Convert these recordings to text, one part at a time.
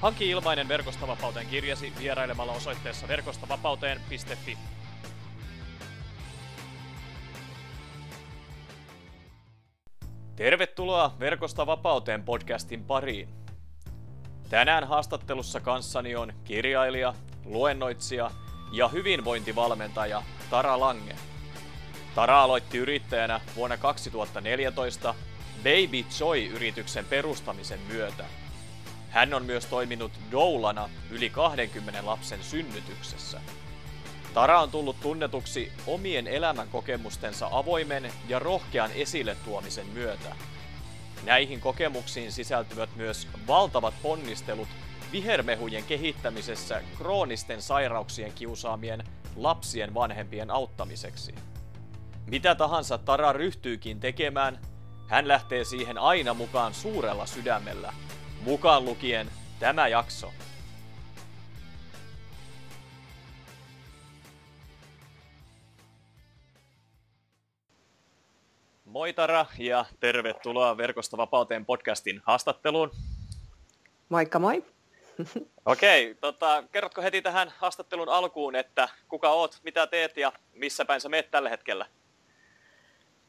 Hanki ilmainen Verkostavapauteen kirjasi vierailemalla osoitteessa verkostavapauteen.fi. Tervetuloa Verkosta vapauteen podcastin pariin. Tänään haastattelussa kanssani on kirjailija, luennoitsija ja hyvinvointivalmentaja Tara Lange. Tara aloitti yrittäjänä vuonna 2014 Baby Joy-yrityksen perustamisen myötä – hän on myös toiminut doulana yli 20 lapsen synnytyksessä. Tara on tullut tunnetuksi omien elämänkokemustensa avoimen ja rohkean esille tuomisen myötä. Näihin kokemuksiin sisältyvät myös valtavat ponnistelut vihermehujen kehittämisessä kroonisten sairauksien kiusaamien lapsien vanhempien auttamiseksi. Mitä tahansa Tara ryhtyykin tekemään, hän lähtee siihen aina mukaan suurella sydämellä – mukaan lukien tämä jakso. Moi Tara ja tervetuloa Verkosta vapauteen podcastin haastatteluun. Moikka moi. Okei, tota, kerrotko heti tähän haastattelun alkuun, että kuka oot, mitä teet ja missä päin sä meet tällä hetkellä?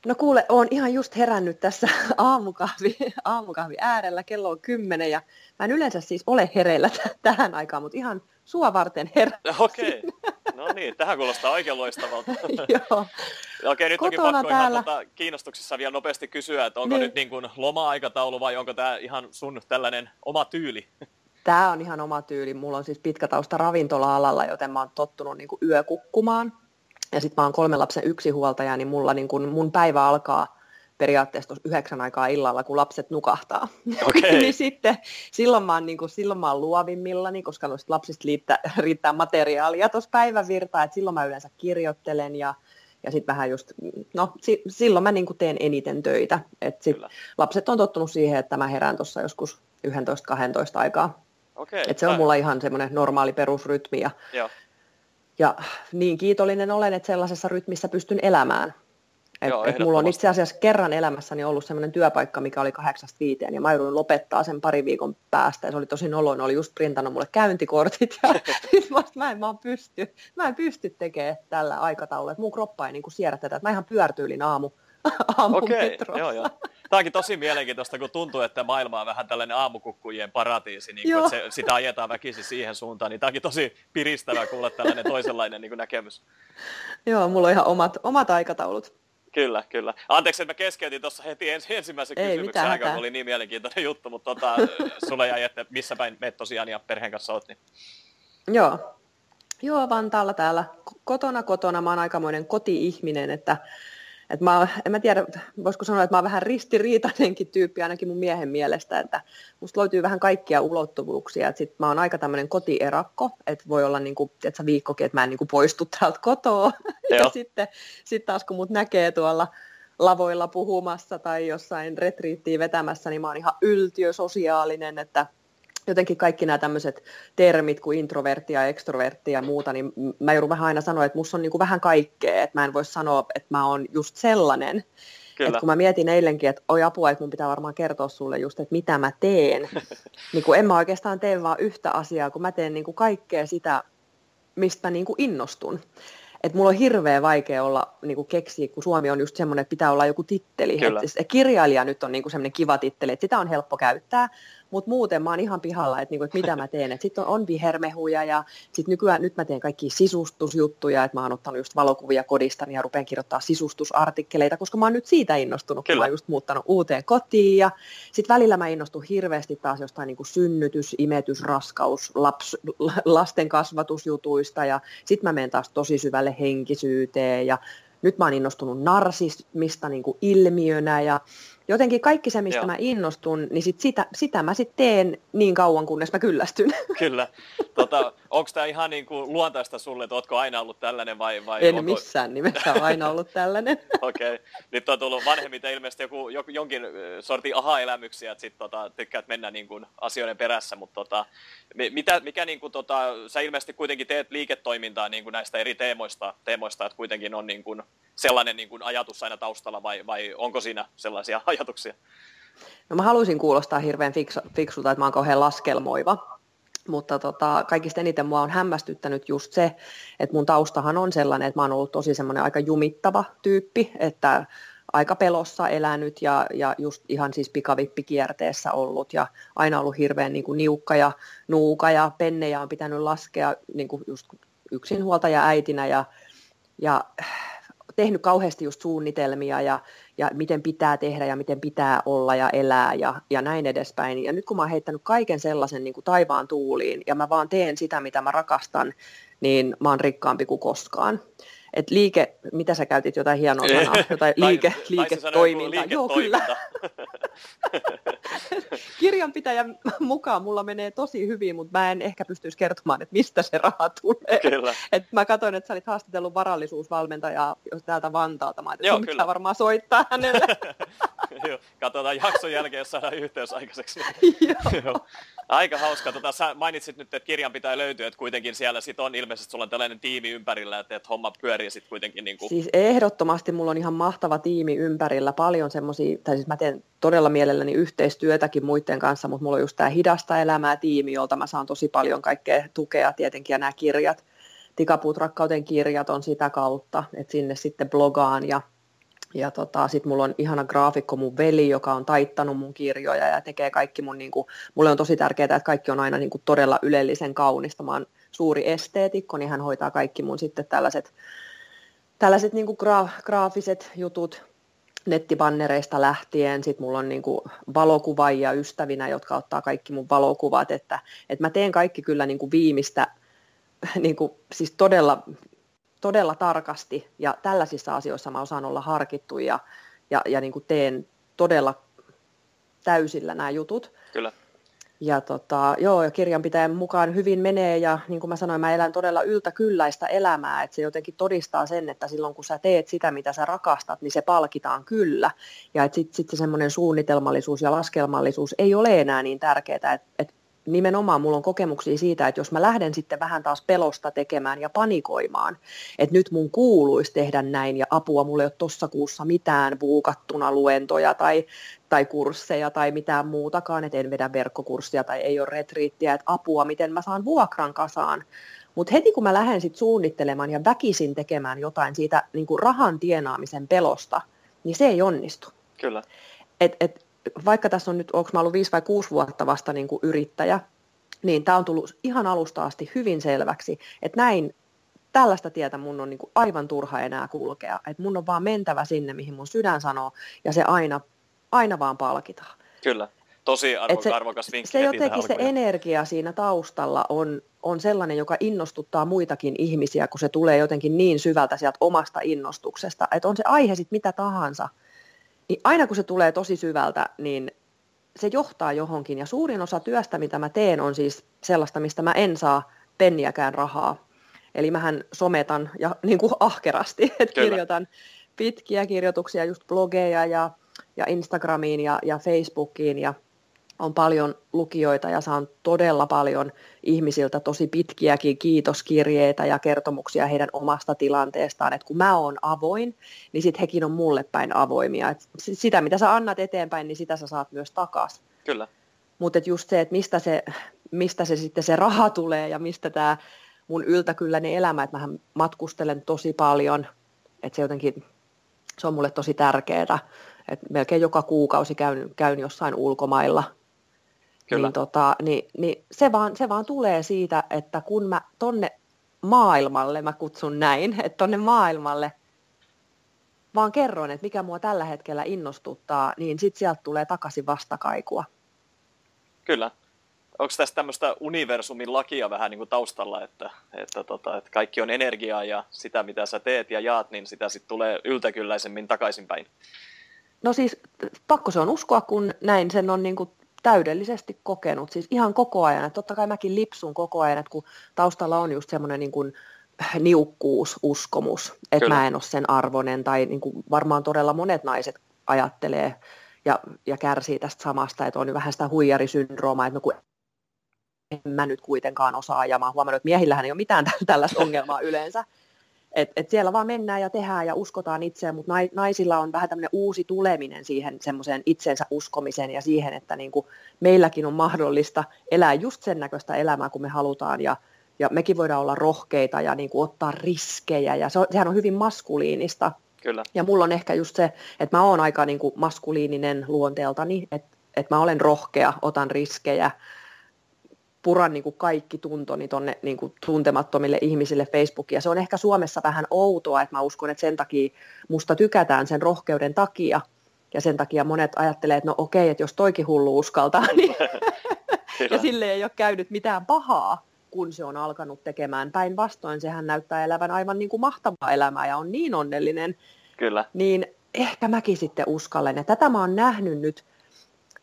No kuule, oon ihan just herännyt tässä aamukahvi, aamukahvi äärellä, kello on kymmenen ja mä en yleensä siis ole hereillä t- tähän aikaan, mutta ihan sua varten herään. Okei, no niin, tähän kuulostaa oikein loistavalta. Joo. Okei, nyt onkin pakko täällä. ihan tota, kiinnostuksessa vielä nopeasti kysyä, että onko niin. nyt niin kuin loma-aikataulu vai onko tämä ihan sun tällainen oma tyyli? Tämä on ihan oma tyyli. Mulla on siis pitkä tausta ravintola-alalla, joten mä oon tottunut niin kuin yökukkumaan ja sitten mä oon kolmen lapsen yksinhuoltaja, niin mulla niin kun mun päivä alkaa periaatteessa yhdeksän aikaa illalla, kun lapset nukahtaa. Okay. niin sitten silloin mä oon, niin kun, silloin mä oon luovimmillani, koska noista lapsista riittää, riittää materiaalia tuossa päivävirtaa, että silloin mä yleensä kirjoittelen ja, ja sitten vähän just, no si, silloin mä niin teen eniten töitä. Et sit lapset on tottunut siihen, että mä herään tuossa joskus 11-12 aikaa. Okay, Et se on mulla ihan semmoinen normaali perusrytmi ja, Joo. Ja niin kiitollinen olen, että sellaisessa rytmissä pystyn elämään. Et, Joo, et mulla on itse asiassa kerran elämässäni ollut sellainen työpaikka, mikä oli kahdeksasta viiteen, ja mä joudun lopettaa sen pari viikon päästä, ja se oli tosi noloin, oli just printannut mulle käyntikortit, ja mä, en, mä, pysty, mä en pysty tekemään tällä aikataululla, että mun kroppa ei niin siedä tätä, että mä ihan pyörtyylin aamu, aamun Okei, joo, joo. Tämä onkin tosi mielenkiintoista, kun tuntuu, että maailma on vähän tällainen aamukukkujen paratiisi, niin kun, se, sitä ajetaan väkisin siihen suuntaan, niin tämä onkin tosi piristävää kuulla tällainen toisenlainen niin näkemys. Joo, mulla on ihan omat, omat aikataulut. Kyllä, kyllä. Anteeksi, että mä keskeytin tuossa heti ens, ensimmäisen Ei, kysymyksen aikaa, kun oli niin mielenkiintoinen juttu, mutta tota, sulle jäi, että missä päin meet tosiaan ja perheen kanssa oot. Niin... Joo. Joo, Vantaalla täällä kotona kotona. Mä oon aikamoinen koti-ihminen, että et mä, en mä tiedä, voisiko sanoa, että mä oon vähän ristiriitainenkin tyyppi ainakin mun miehen mielestä, että musta löytyy vähän kaikkia ulottuvuuksia, että sit mä oon aika tämmöinen kotierakko, että voi olla niinku, että viikkokin, että mä en niinku poistu täältä kotoa, ja sitten sit taas kun mut näkee tuolla lavoilla puhumassa tai jossain retriittiin vetämässä, niin mä oon ihan yltiö sosiaalinen, että jotenkin kaikki nämä tämmöiset termit kuin introvertti ja ekstrovertti ja muuta, niin mä joudun vähän aina sanoa, että musta on niin kuin vähän kaikkea, että mä en voi sanoa, että mä oon just sellainen. Että kun mä mietin eilenkin, että oi apua, että mun pitää varmaan kertoa sulle just, että mitä mä teen, niin kun en mä oikeastaan tee vaan yhtä asiaa, kun mä teen niin kuin kaikkea sitä, mistä mä niin kuin innostun. Et mulla on hirveän vaikea olla niin keksiä, kun Suomi on just semmoinen, että pitää olla joku titteli. Et kirjailija nyt on niin semmoinen kiva titteli, että sitä on helppo käyttää, mutta muuten mä oon ihan pihalla, että, niinku, että mitä mä teen. Sitten on, on vihermehuja ja sitten nykyään nyt mä teen kaikki sisustusjuttuja, että mä oon ottanut just valokuvia kodistani ja rupean kirjoittaa sisustusartikkeleita, koska mä oon nyt siitä innostunut, Kyllä. kun mä oon just muuttanut uuteen kotiin. Ja sitten välillä mä innostun hirveästi taas jostain niin kuin synnytys, imetys, raskaus, laps, lasten kasvatusjutuista ja sitten mä menen taas tosi syvälle henkisyyteen ja nyt mä oon innostunut narsismista niin kuin ilmiönä ja jotenkin kaikki se, mistä Joo. mä innostun, niin sit sitä, sitä mä sitten teen niin kauan, kunnes mä kyllästyn. Kyllä. tota, onko tämä ihan niin kuin luontaista sulle, että ootko aina ollut tällainen vai? vai en onko... missään nimessä aina ollut tällainen. Okei. Okay. Nyt on tullut vanhemmiten ilmeisesti joku, joku, jonkin sortin aha-elämyksiä, että sit, tota, tykkäät mennä niin kuin, asioiden perässä, mutta tota, mitä, mikä niin kuin, tota, sä ilmeisesti kuitenkin teet liiketoimintaa niin kuin näistä eri teemoista, teemoista, että kuitenkin on niin kuin, sellainen niin kuin, ajatus aina taustalla vai, vai onko siinä sellaisia ajatuksia? No mä haluaisin kuulostaa hirveän fiksu, fiksulta, että mä oon kauhean laskelmoiva, mutta tota, kaikista eniten mua on hämmästyttänyt just se, että mun taustahan on sellainen, että mä oon ollut tosi semmoinen aika jumittava tyyppi, että aika pelossa elänyt ja, ja just ihan siis pikavippikierteessä ollut ja aina ollut hirveän niin kuin niukka ja nuuka ja pennejä on pitänyt laskea niin kuin just yksinhuoltaja äitinä ja, ja tehnyt kauheasti just suunnitelmia ja, ja miten pitää tehdä ja miten pitää olla ja elää ja, ja näin edespäin. Ja nyt kun mä oon heittänyt kaiken sellaisen niin kuin taivaan tuuliin ja mä vaan teen sitä, mitä mä rakastan, niin mä oon rikkaampi kuin koskaan. Et liike, mitä sä käytit jotain hienoa sanaa, jotain liike, liiketoiminta. Joo, kyllä. Kirjanpitäjän mukaan mulla menee tosi hyvin, mutta mä en ehkä pystyisi kertomaan, että mistä se raha tulee. Kyllä. Et mä katsoin, että sä olit haastatellut varallisuusvalmentajaa täältä Vantaalta. Mä ajattelin, että varmaan soittaa hänelle. Joo, katsotaan jakson jälkeen, jos saadaan yhteys aikaiseksi. Joo. Aika hauska. Tota, sä mainitsit nyt, että kirjan pitää löytyä, että kuitenkin siellä sit on ilmeisesti sulla on tällainen tiimi ympärillä, että, että homma pyörii sitten kuitenkin. Niin kuin... Siis ehdottomasti mulla on ihan mahtava tiimi ympärillä, paljon semmoisia, tai siis mä teen todella mielelläni yhteistyötäkin muiden kanssa, mutta mulla on just tämä hidasta elämää tiimi, jolta mä saan tosi paljon kaikkea tukea tietenkin, ja nämä kirjat, Tikapuut rakkauden kirjat on sitä kautta, että sinne sitten blogaan ja ja tota, sitten mulla on ihana graafikko mun veli, joka on taittanut mun kirjoja ja tekee kaikki mun, niinku, mulle on tosi tärkeää, että kaikki on aina niinku todella ylellisen kaunista. Mä oon suuri esteetikko, niin hän hoitaa kaikki mun sitten tällaiset, tällaiset niinku gra, graafiset jutut nettibannereista lähtien. Sitten mulla on niinku valokuvaajia ystävinä, jotka ottaa kaikki mun valokuvat, että, että mä teen kaikki kyllä niinku viimeistä, niinku, siis todella todella tarkasti ja tällaisissa asioissa mä osaan olla harkittu ja, ja, ja niin kuin teen todella täysillä nämä jutut. Kyllä. Ja tota, joo, ja kirjanpitäjän mukaan hyvin menee ja niin kuin mä sanoin, mä elän todella yltäkylläistä elämää, että se jotenkin todistaa sen, että silloin kun sä teet sitä, mitä sä rakastat, niin se palkitaan kyllä. Ja sitten sit se semmoinen suunnitelmallisuus ja laskelmallisuus ei ole enää niin tärkeää, että, että nimenomaan mulla on kokemuksia siitä, että jos mä lähden sitten vähän taas pelosta tekemään ja panikoimaan, että nyt mun kuuluisi tehdä näin ja apua, mulla ei ole tuossa kuussa mitään buukattuna luentoja tai, tai kursseja tai mitään muutakaan, että en vedä verkkokurssia tai ei ole retriittiä, että apua, miten mä saan vuokran kasaan. Mutta heti kun mä lähden sitten suunnittelemaan ja väkisin tekemään jotain siitä niin rahan tienaamisen pelosta, niin se ei onnistu. Kyllä. Et, et, vaikka tässä on nyt, onko mä ollut viisi vai kuusi vuotta vasta niin kuin yrittäjä, niin tämä on tullut ihan alusta asti hyvin selväksi, että näin tällaista tietä mun on niin kuin aivan turha enää kulkea. Että mun on vaan mentävä sinne, mihin mun sydän sanoo, ja se aina, aina vaan palkitaan. Kyllä, tosi arvo, se, arvokas vinkki. Se jotenkin se energia siinä taustalla on, on sellainen, joka innostuttaa muitakin ihmisiä, kun se tulee jotenkin niin syvältä sieltä omasta innostuksesta. Että on se aihe sitten mitä tahansa, niin aina kun se tulee tosi syvältä, niin se johtaa johonkin. Ja suurin osa työstä, mitä mä teen, on siis sellaista, mistä mä en saa penniäkään rahaa. Eli mähän sometan ja niin kuin ahkerasti, että kirjoitan pitkiä kirjoituksia, just blogeja ja, ja Instagramiin ja, ja Facebookiin ja on paljon lukijoita ja saan todella paljon ihmisiltä tosi pitkiäkin kiitoskirjeitä ja kertomuksia heidän omasta tilanteestaan, että kun mä oon avoin, niin sitten hekin on mulle päin avoimia. Et sitä, mitä sä annat eteenpäin, niin sitä sä saat myös takaisin. Kyllä. Mutta just se, että mistä se, mistä se sitten se raha tulee ja mistä tämä mun yltäkylläinen elämä, että mähän matkustelen tosi paljon, että se jotenkin, se on mulle tosi tärkeää, että melkein joka kuukausi käyn, käyn jossain ulkomailla – Kyllä. Niin, tota, niin, niin se, vaan, se vaan tulee siitä, että kun mä tonne maailmalle, mä kutsun näin, että tonne maailmalle vaan kerron, että mikä mua tällä hetkellä innostuttaa, niin sitten sieltä tulee takaisin vastakaikua. Kyllä. Onko tässä tämmöistä universumin lakia vähän niin kuin taustalla, että, että, tota, että kaikki on energiaa ja sitä mitä sä teet ja jaat, niin sitä sitten tulee yltäkylläisemmin takaisinpäin? No siis pakko se on uskoa, kun näin sen on niin kuin täydellisesti kokenut, siis ihan koko ajan. Että totta kai mäkin lipsun koko ajan, että kun taustalla on just semmoinen niin kuin niukkuus, uskomus, että Kyllä. mä en ole sen arvoinen, tai niin kuin varmaan todella monet naiset ajattelee ja, ja kärsii tästä samasta, että on vähän sitä huijarisyndroomaa, että no kun en mä nyt kuitenkaan osaa, ja mä oon huomannut, että miehillähän ei ole mitään tällaista ongelmaa yleensä, et, et siellä vaan mennään ja tehdään ja uskotaan itseään, mutta naisilla on vähän tämmöinen uusi tuleminen siihen semmoiseen itsensä uskomiseen ja siihen, että niin kuin meilläkin on mahdollista elää just sen näköistä elämää, kun me halutaan ja, ja mekin voidaan olla rohkeita ja niin kuin ottaa riskejä ja se on, sehän on hyvin maskuliinista. Kyllä. Ja mulla on ehkä just se, että mä oon aika niin kuin maskuliininen luonteeltani, että, että mä olen rohkea, otan riskejä, puran niin kuin kaikki tuntoni tuonne niin kuin tuntemattomille ihmisille Facebookiin. Ja se on ehkä Suomessa vähän outoa, että mä uskon, että sen takia musta tykätään sen rohkeuden takia. Ja sen takia monet ajattelee, että no okei, että jos toikin hullu uskaltaa, niin ja sille ei ole käynyt mitään pahaa, kun se on alkanut tekemään. Päinvastoin sehän näyttää elävän aivan niin kuin mahtavaa elämää ja on niin onnellinen. Kyllä. Niin ehkä mäkin sitten uskallen. Ja tätä mä oon nähnyt nyt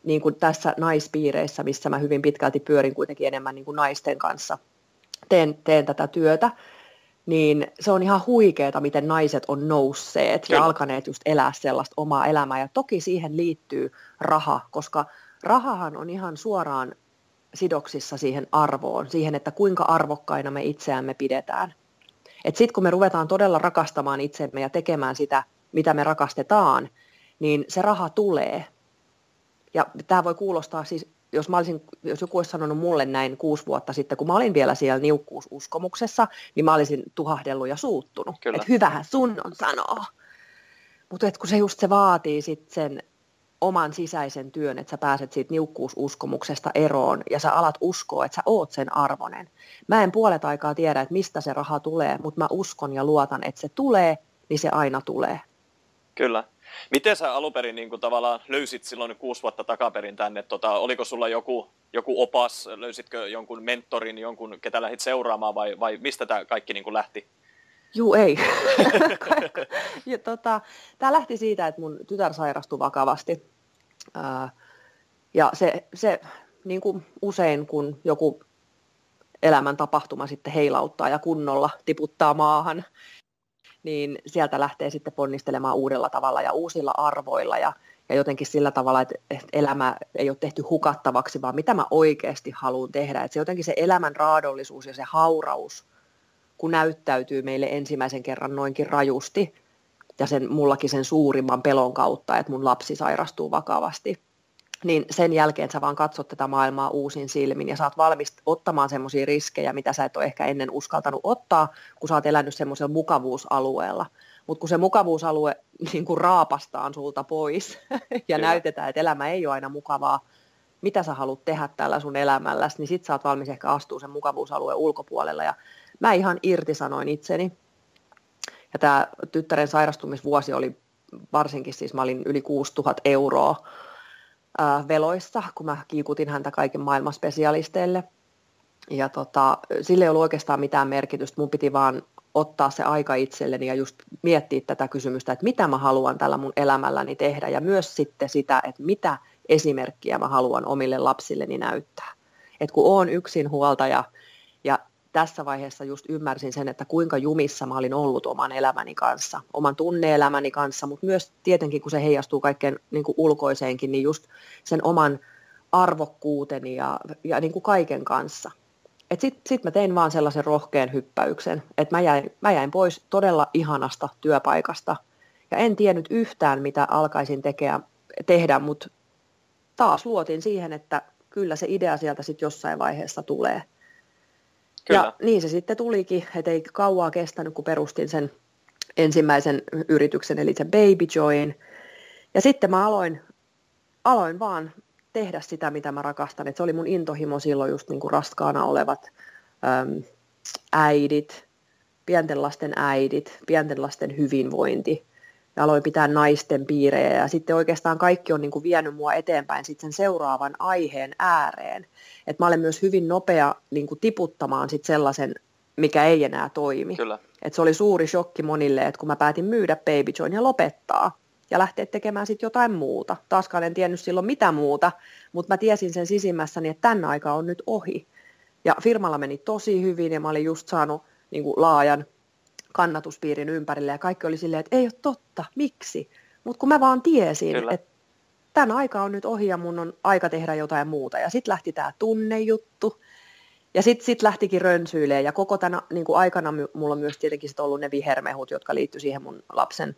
niin kuin tässä naispiireissä, missä mä hyvin pitkälti pyörin kuitenkin enemmän niin kuin naisten kanssa, teen, teen tätä työtä, niin se on ihan huikeeta, miten naiset on nousseet Kyllä. ja alkaneet just elää sellaista omaa elämää. Ja toki siihen liittyy raha, koska rahahan on ihan suoraan sidoksissa siihen arvoon, siihen, että kuinka arvokkaina me itseämme pidetään. Sitten kun me ruvetaan todella rakastamaan itsemme ja tekemään sitä, mitä me rakastetaan, niin se raha tulee. Ja tämä voi kuulostaa siis, jos, mä olisin, jos joku olisi sanonut mulle näin kuusi vuotta sitten, kun mä olin vielä siellä niukkuususkomuksessa, niin mä olisin tuhahdellut ja suuttunut. Että hyvähän sun on sanoa. Mutta kun se just se vaatii sit sen oman sisäisen työn, että sä pääset siitä niukkuususkomuksesta eroon ja sä alat uskoa, että sä oot sen arvonen. Mä en puolet aikaa tiedä, että mistä se raha tulee, mutta mä uskon ja luotan, että se tulee, niin se aina tulee. Kyllä. Miten sä alun perin niin kuin, tavallaan löysit silloin kuusi vuotta takaperin tänne? Tota, oliko sulla joku, joku opas, löysitkö jonkun mentorin, jonkun, ketä lähdit seuraamaan vai, vai mistä tämä kaikki niin kuin lähti? Juu, ei. ja, tota, tämä lähti siitä, että mun tytär sairastui vakavasti. Ää, ja se, se niin kuin usein, kun joku elämän tapahtuma sitten heilauttaa ja kunnolla tiputtaa maahan, niin sieltä lähtee sitten ponnistelemaan uudella tavalla ja uusilla arvoilla ja, ja jotenkin sillä tavalla, että, elämä ei ole tehty hukattavaksi, vaan mitä mä oikeasti haluan tehdä. Että se jotenkin se elämän raadollisuus ja se hauraus, kun näyttäytyy meille ensimmäisen kerran noinkin rajusti ja sen, mullakin sen suurimman pelon kautta, että mun lapsi sairastuu vakavasti, niin sen jälkeen sä vaan katsot tätä maailmaa uusin silmin ja saat valmis ottamaan semmoisia riskejä, mitä sä et ole ehkä ennen uskaltanut ottaa, kun sä oot elänyt semmoisella mukavuusalueella. Mutta kun se mukavuusalue niin kuin raapastaan sulta pois ja Kyllä. näytetään, että elämä ei ole aina mukavaa, mitä sä haluat tehdä tällä sun elämälläsi, niin sit sä oot valmis ehkä astua sen mukavuusalueen ulkopuolella. Ja mä ihan irtisanoin itseni. Ja tämä tyttären sairastumisvuosi oli varsinkin, siis mä olin yli 6000 euroa veloissa, kun mä kiikutin häntä kaiken maailman spesialisteille. Ja tota, sille ei ollut oikeastaan mitään merkitystä. Mun piti vaan ottaa se aika itselleni ja just miettiä tätä kysymystä, että mitä mä haluan tällä mun elämälläni tehdä ja myös sitten sitä, että mitä esimerkkiä mä haluan omille lapsilleni näyttää. Et kun oon yksin huoltaja ja tässä vaiheessa just ymmärsin sen, että kuinka jumissa mä olin ollut oman elämäni kanssa, oman tunneelämäni kanssa, mutta myös tietenkin, kun se heijastuu kaikkeen niin kuin ulkoiseenkin, niin just sen oman arvokkuuteni ja, ja niin kuin kaiken kanssa. Sitten sit mä tein vaan sellaisen rohkean hyppäyksen, että mä jäin, mä jäin pois todella ihanasta työpaikasta ja en tiennyt yhtään, mitä alkaisin tekeä, tehdä, mutta taas luotin siihen, että kyllä se idea sieltä sitten jossain vaiheessa tulee – Kyllä. Ja niin se sitten tulikin, että ei kauaa kestänyt, kun perustin sen ensimmäisen yrityksen, eli sen Baby Join. Ja sitten mä aloin, aloin vaan tehdä sitä, mitä mä rakastan. Et se oli mun intohimo silloin just niin kuin raskaana olevat äm, äidit, pienten lasten äidit, pienten lasten hyvinvointi ja aloin pitää naisten piirejä ja sitten oikeastaan kaikki on niin kuin vienyt mua eteenpäin sitten sen seuraavan aiheen ääreen. Et mä olen myös hyvin nopea niin kuin tiputtamaan sit sellaisen, mikä ei enää toimi. Kyllä. Et se oli suuri shokki monille, että kun mä päätin myydä Baby Join ja lopettaa, ja lähteä tekemään sitten jotain muuta. Taaskaan en tiennyt silloin mitä muuta, mutta mä tiesin sen sisimmässäni, että tämän aika on nyt ohi. Ja firmalla meni tosi hyvin ja mä olin just saanut niin kuin laajan kannatuspiirin ympärille ja kaikki oli silleen, että ei ole totta, miksi? Mutta kun mä vaan tiesin, Kyllä. että tämän aika on nyt ohi ja mun on aika tehdä jotain muuta. Ja sitten lähti tämä tunnejuttu. Ja sitten sit lähtikin rönsyilemään ja koko tänä niin kuin aikana mulla on myös tietenkin sit ollut ne vihermehut, jotka liittyi siihen mun lapsen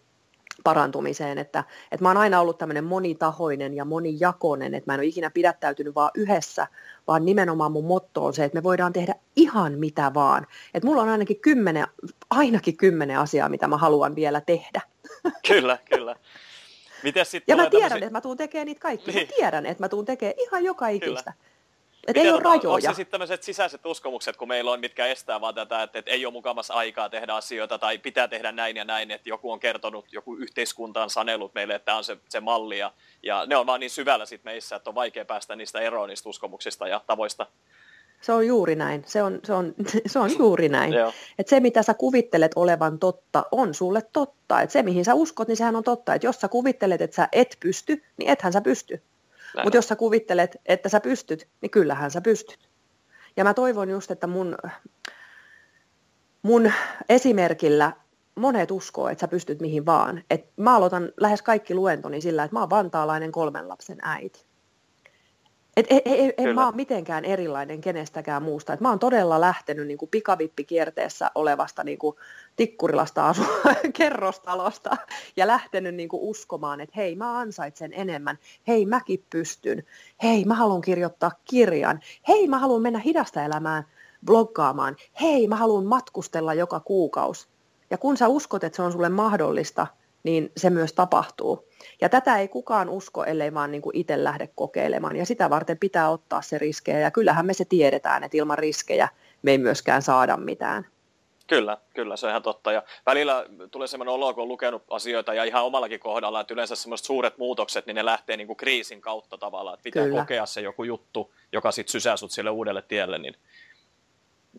parantumiseen, että, että mä oon aina ollut tämmöinen monitahoinen ja monijakoinen, että mä en ole ikinä pidättäytynyt vaan yhdessä, vaan nimenomaan mun motto on se, että me voidaan tehdä ihan mitä vaan. Että mulla on ainakin kymmenen, ainakin kymmenen asiaa, mitä mä haluan vielä tehdä. Kyllä, kyllä. Mites ja mä tiedän, tämmöisiä... että mä tuun tekemään niitä kaikki. Niin. Mä tiedän, että mä tuun tekemään ihan joka ikistä. Kyllä. Että ei ole rajoja. Onko se sitten tämmöiset sisäiset uskomukset, kun meillä on, mitkä estää vaan tätä, että, että ei ole mukamassa aikaa tehdä asioita tai pitää tehdä näin ja näin, että joku on kertonut, joku yhteiskunta on sanellut meille, että tämä on se, se malli ja, ja ne on vaan niin syvällä sitten meissä, että on vaikea päästä niistä eroon niistä uskomuksista ja tavoista. Se on juuri näin. Se on, se on, se on juuri näin. että se, mitä sä kuvittelet olevan totta, on sulle totta. Et se, mihin sä uskot, niin sehän on totta. Et jos sä kuvittelet, että sä et pysty, niin ethän sä pysty. Mutta jos sä kuvittelet, että sä pystyt, niin kyllähän sä pystyt. Ja mä toivon just, että mun, mun esimerkillä monet uskoo, että sä pystyt mihin vaan. Et mä aloitan lähes kaikki luentoni sillä, että mä oon vantaalainen kolmen lapsen äiti. Et ei, ei, en mä ole mitenkään erilainen kenestäkään muusta. Et mä oon todella lähtenyt niin kuin pikavippikierteessä olevasta niin kuin Tikkurilasta asu kerrostalosta ja lähtenyt niin kuin uskomaan, että hei mä ansaitsen enemmän, hei mäkin pystyn, hei mä haluan kirjoittaa kirjan, hei mä haluan mennä hidasta elämään bloggaamaan, hei mä haluan matkustella joka kuukausi. Ja kun sä uskot, että se on sulle mahdollista, niin se myös tapahtuu. Ja tätä ei kukaan usko, ellei vaan niin kuin itse lähde kokeilemaan. Ja sitä varten pitää ottaa se riskejä. Ja kyllähän me se tiedetään, että ilman riskejä me ei myöskään saada mitään. Kyllä, kyllä, se on ihan totta. Ja välillä tulee sellainen olo, kun on lukenut asioita ja ihan omallakin kohdalla, että yleensä semmoiset suuret muutokset, niin ne lähtee niin kuin kriisin kautta tavallaan, että pitää kyllä. kokea se joku juttu, joka sitten sysää sut sille uudelle tielle, niin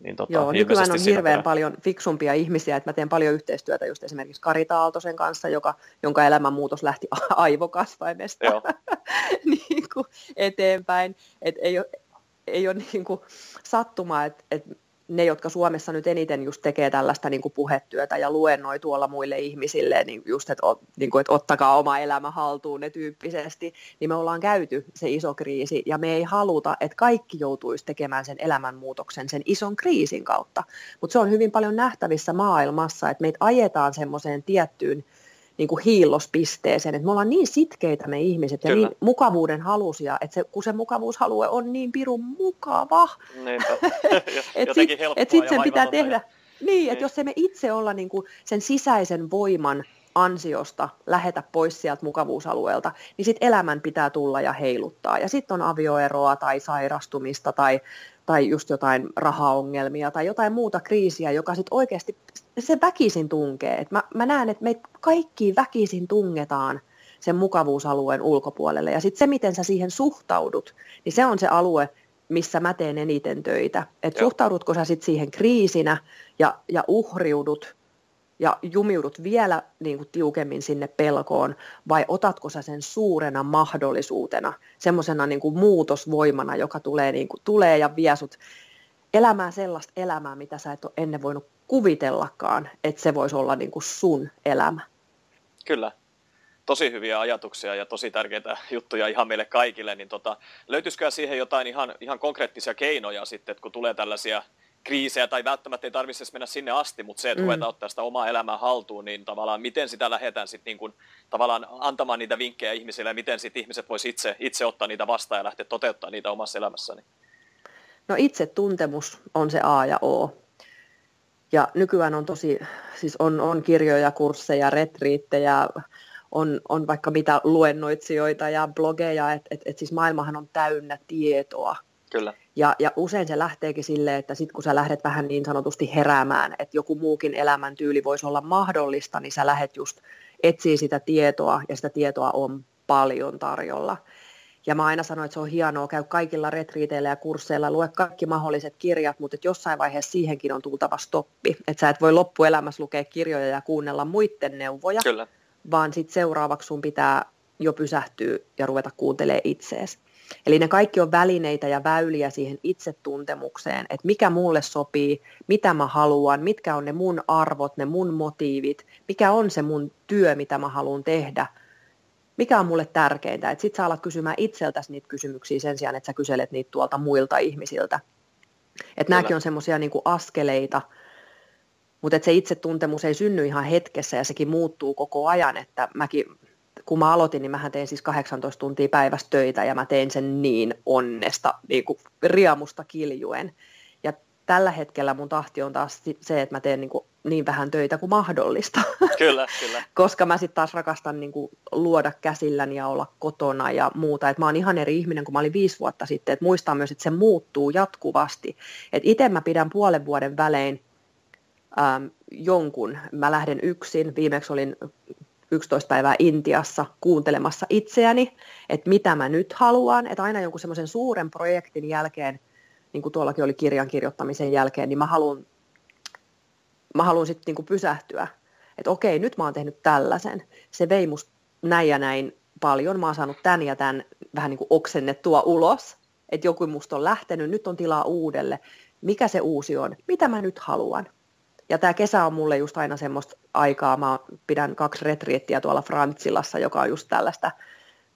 niin tota, Joo, nykyään on hirveän pitää. paljon fiksumpia ihmisiä, että mä teen paljon yhteistyötä just esimerkiksi Karita Aaltosen kanssa, joka, jonka elämänmuutos lähti aivokasvaimesta niin kuin eteenpäin. Et ei ole, ei ole niin kuin sattumaa, että, että ne, jotka Suomessa nyt eniten just tekee tällaista niin kuin puhetyötä ja luennoi tuolla muille ihmisille, niin just, että, niin kuin, että ottakaa oma elämä haltuun ne tyyppisesti, niin me ollaan käyty se iso kriisi ja me ei haluta, että kaikki joutuisi tekemään sen elämänmuutoksen sen ison kriisin kautta. Mutta se on hyvin paljon nähtävissä maailmassa, että meitä ajetaan semmoiseen tiettyyn niin kuin hiillospisteeseen, että me ollaan niin sitkeitä me ihmiset ja Kyllä. niin mukavuuden halusia, että se, kun se mukavuushalue on niin pirun mukava, että sitten et sit sen pitää tehdä, niin, niin. että jos emme itse olla niin kuin sen sisäisen voiman ansiosta lähetä pois sieltä mukavuusalueelta, niin sitten elämän pitää tulla ja heiluttaa. Ja sitten on avioeroa tai sairastumista tai, tai just jotain rahaongelmia tai jotain muuta kriisiä, joka sitten oikeasti se väkisin tunkee. Et mä, mä näen, että me kaikki väkisin tungetaan sen mukavuusalueen ulkopuolelle. Ja sitten se, miten sä siihen suhtaudut, niin se on se alue, missä mä teen eniten töitä. Että suhtaudutko sä sitten siihen kriisinä ja, ja uhriudut ja jumiudut vielä niin kuin tiukemmin sinne pelkoon, vai otatko sä sen suurena mahdollisuutena, semmoisena niin muutosvoimana, joka tulee, niin kuin, tulee ja vie sut elämään sellaista elämää, mitä sä et ole ennen voinut kuvitellakaan, että se voisi olla niin kuin sun elämä. Kyllä. Tosi hyviä ajatuksia ja tosi tärkeitä juttuja ihan meille kaikille. Niin tota, löytyisikö siihen jotain ihan, ihan konkreettisia keinoja sitten, että kun tulee tällaisia kriisejä tai välttämättä ei tarvitse mennä sinne asti, mutta se, että mm. ruvetaan ottaa sitä omaa elämää haltuun, niin tavallaan miten sitä lähdetään sitten niin kuin, tavallaan antamaan niitä vinkkejä ihmisille ja miten sitten ihmiset voisi itse, itse ottaa niitä vastaan ja lähteä toteuttamaan niitä omassa elämässäni? No itse tuntemus on se A ja O. Ja nykyään on tosi, siis on, on kirjoja, kursseja, retriittejä, on, on vaikka mitä luennoitsijoita ja blogeja, että et, et siis maailmahan on täynnä tietoa. Kyllä. Ja, ja usein se lähteekin silleen, että sitten kun sä lähdet vähän niin sanotusti heräämään, että joku muukin elämäntyyli voisi olla mahdollista, niin sä lähdet just etsiä sitä tietoa ja sitä tietoa on paljon tarjolla. Ja mä aina sanoin, että se on hienoa, käy kaikilla retriiteillä ja kursseilla, lue kaikki mahdolliset kirjat, mutta että jossain vaiheessa siihenkin on tultava stoppi. Että sä et voi loppuelämässä lukea kirjoja ja kuunnella muiden neuvoja, Kyllä. vaan sitten seuraavaksi sun pitää jo pysähtyä ja ruveta kuuntelemaan itseesi. Eli ne kaikki on välineitä ja väyliä siihen itsetuntemukseen, että mikä mulle sopii, mitä mä haluan, mitkä on ne mun arvot, ne mun motiivit, mikä on se mun työ, mitä mä haluan tehdä, mikä on mulle tärkeintä. Että sit sä alat kysymään itseltäsi niitä kysymyksiä sen sijaan, että sä kyselet niitä tuolta muilta ihmisiltä. Että nämäkin on semmoisia niinku askeleita, mutta se itsetuntemus ei synny ihan hetkessä ja sekin muuttuu koko ajan, että mäkin kun mä aloitin, niin mähän tein siis 18 tuntia päivästä töitä ja mä tein sen niin onnesta, niin kuin riamusta kiljuen. Ja tällä hetkellä mun tahti on taas se, että mä teen niin, kuin niin vähän töitä kuin mahdollista. Kyllä, kyllä. Koska mä sitten taas rakastan niin kuin luoda käsilläni ja olla kotona ja muuta. Et mä oon ihan eri ihminen kuin mä olin viisi vuotta sitten. Et muistaa myös, että se muuttuu jatkuvasti. Et itse mä pidän puolen vuoden välein äm, jonkun. Mä lähden yksin. Viimeksi olin 11 päivää Intiassa kuuntelemassa itseäni, että mitä mä nyt haluan, että aina jonkun semmoisen suuren projektin jälkeen, niin kuin tuollakin oli kirjan kirjoittamisen jälkeen, niin mä haluan, mä haluan sitten niin pysähtyä, että okei, nyt mä oon tehnyt tällaisen, se vei musta näin ja näin paljon, mä oon saanut tämän ja tämän vähän niin kuin oksennettua ulos, että joku musta on lähtenyt, nyt on tilaa uudelle, mikä se uusi on, mitä mä nyt haluan. Ja tämä kesä on mulle just aina semmoista aikaa. Mä pidän kaksi retriettiä tuolla Frantsilassa, joka on just tällaista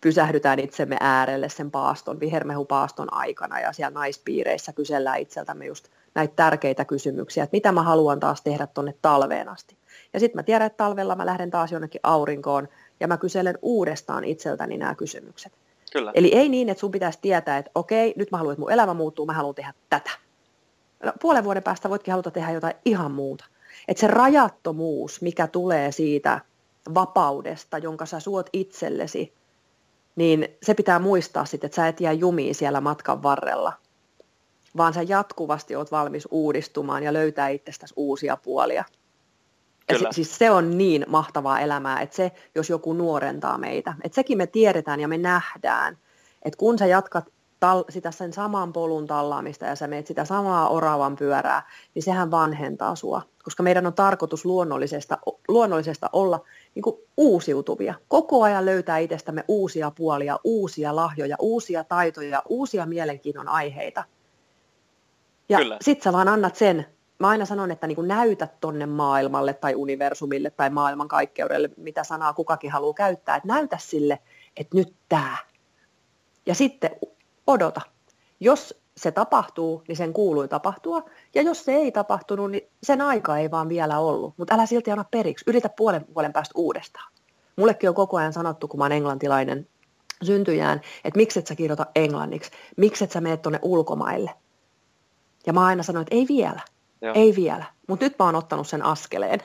pysähdytään itsemme äärelle sen paaston, vihermehupaaston aikana ja siellä naispiireissä kysellään itseltämme just näitä tärkeitä kysymyksiä, että mitä mä haluan taas tehdä tuonne talveen asti. Ja sitten mä tiedän, että talvella mä lähden taas jonnekin aurinkoon ja mä kyselen uudestaan itseltäni nämä kysymykset. Kyllä. Eli ei niin, että sun pitäisi tietää, että okei, nyt mä haluan, että mun elämä muuttuu, mä haluan tehdä tätä no, puolen vuoden päästä voitkin haluta tehdä jotain ihan muuta. Että se rajattomuus, mikä tulee siitä vapaudesta, jonka sä suot itsellesi, niin se pitää muistaa sitten, että sä et jää jumiin siellä matkan varrella, vaan sä jatkuvasti oot valmis uudistumaan ja löytää itsestäsi uusia puolia. Ja se, siis se on niin mahtavaa elämää, että se, jos joku nuorentaa meitä, että sekin me tiedetään ja me nähdään, että kun sä jatkat tal- sitä sen saman polun tallaamista ja sä meet sitä samaa oravan pyörää, niin sehän vanhentaa sua. Koska meidän on tarkoitus luonnollisesta, luonnollisesta olla niin kuin uusiutuvia. Koko ajan löytää itsestämme uusia puolia, uusia lahjoja, uusia taitoja, uusia mielenkiinnon aiheita. Ja sit sä vaan annat sen, mä aina sanon, että niin kuin näytä tonne maailmalle tai universumille tai maailmankaikkeudelle, mitä sanaa kukakin haluaa käyttää, että näytä sille, että nyt tämä. Ja sitten odota. Jos se tapahtuu, niin sen kuului tapahtua. Ja jos se ei tapahtunut, niin sen aika ei vaan vielä ollut. Mutta älä silti anna periksi. Yritä puolen vuoden päästä uudestaan. Mullekin on koko ajan sanottu, kun mä oon englantilainen syntyjään, että miksi et sä kirjoita englanniksi, miksi et sä meet tuonne ulkomaille. Ja mä aina sanoin, että ei vielä, Joo. ei vielä. Mutta nyt mä oon ottanut sen askeleen.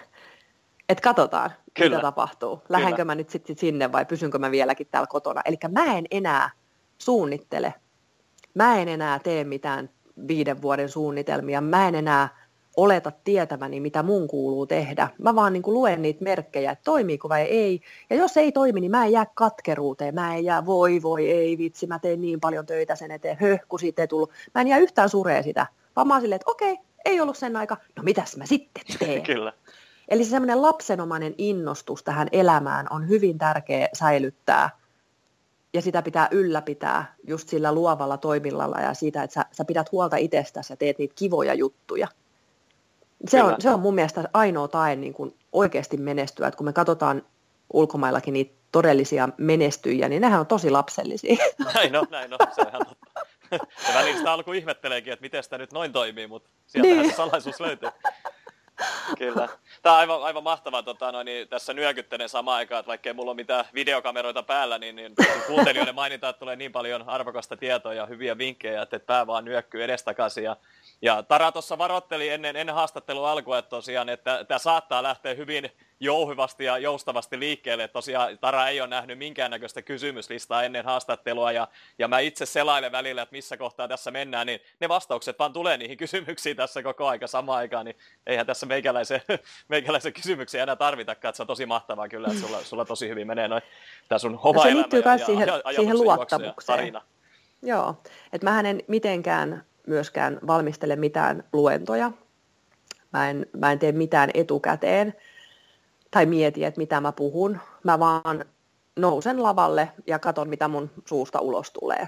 Että katsotaan, Kyllä. mitä tapahtuu. Lähdenkö mä nyt sitten sinne vai pysynkö mä vieläkin täällä kotona. Eli mä en enää suunnittele mä en enää tee mitään viiden vuoden suunnitelmia, mä en enää oleta tietäväni, mitä mun kuuluu tehdä. Mä vaan niin kuin luen niitä merkkejä, että toimiiko vai ei. Ja jos ei toimi, niin mä en jää katkeruuteen. Mä en jää, voi voi, ei vitsi, mä teen niin paljon töitä sen eteen, höh, kun siitä ei tullut. Mä en jää yhtään suree sitä, vaan mä oon silleen, että okei, ei ollut sen aika, no mitäs mä sitten teen? Kyllä. Eli se semmoinen lapsenomainen innostus tähän elämään on hyvin tärkeä säilyttää – ja sitä pitää ylläpitää just sillä luovalla toimillalla ja siitä, että sä, sä pidät huolta itsestäsi ja teet niitä kivoja juttuja. Se on, se on mun mielestä ainoa tae niin kuin oikeasti menestyä, että kun me katsotaan ulkomaillakin niitä todellisia menestyjiä, niin nehän on tosi lapsellisia. Näin on, näin on, se on ihan totta. Ja välillä alku ihmetteleekin, että miten sitä nyt noin toimii, mutta sieltä niin. se salaisuus löytyy. Kyllä. Tämä on aivan, aivan mahtavaa tota, no, niin tässä nyökyttelen samaan aikaan, että vaikkei mulla ole mitään videokameroita päällä, niin, niin kuuntelijoiden maininta, että tulee niin paljon arvokasta tietoa ja hyviä vinkkejä, että pää vaan nyökkyy edestakaisin. Ja, ja Tara tuossa varoitteli ennen, ennen haastattelun alkua, että tosiaan, että tämä saattaa lähteä hyvin jouhivasti ja joustavasti liikkeelle. Tosiaan Tara ei ole nähnyt minkäännäköistä kysymyslistaa ennen haastattelua ja, ja mä itse selailen välillä, että missä kohtaa tässä mennään, niin ne vastaukset vaan tulee niihin kysymyksiin tässä koko aika samaan aikaan, niin eihän tässä meikäläisen, meikäläisen kysymyksiä enää tarvitakaan, että se on tosi mahtavaa kyllä, että sulla, sulla tosi hyvin menee noin tämä sun oma no se liittyy ja, siihen, ja, siihen luottamukseen. tarina. Joo, että mä en mitenkään myöskään valmistele mitään luentoja. Mä en, mä en tee mitään etukäteen tai mieti, että mitä mä puhun. Mä vaan nousen lavalle ja katon, mitä mun suusta ulos tulee.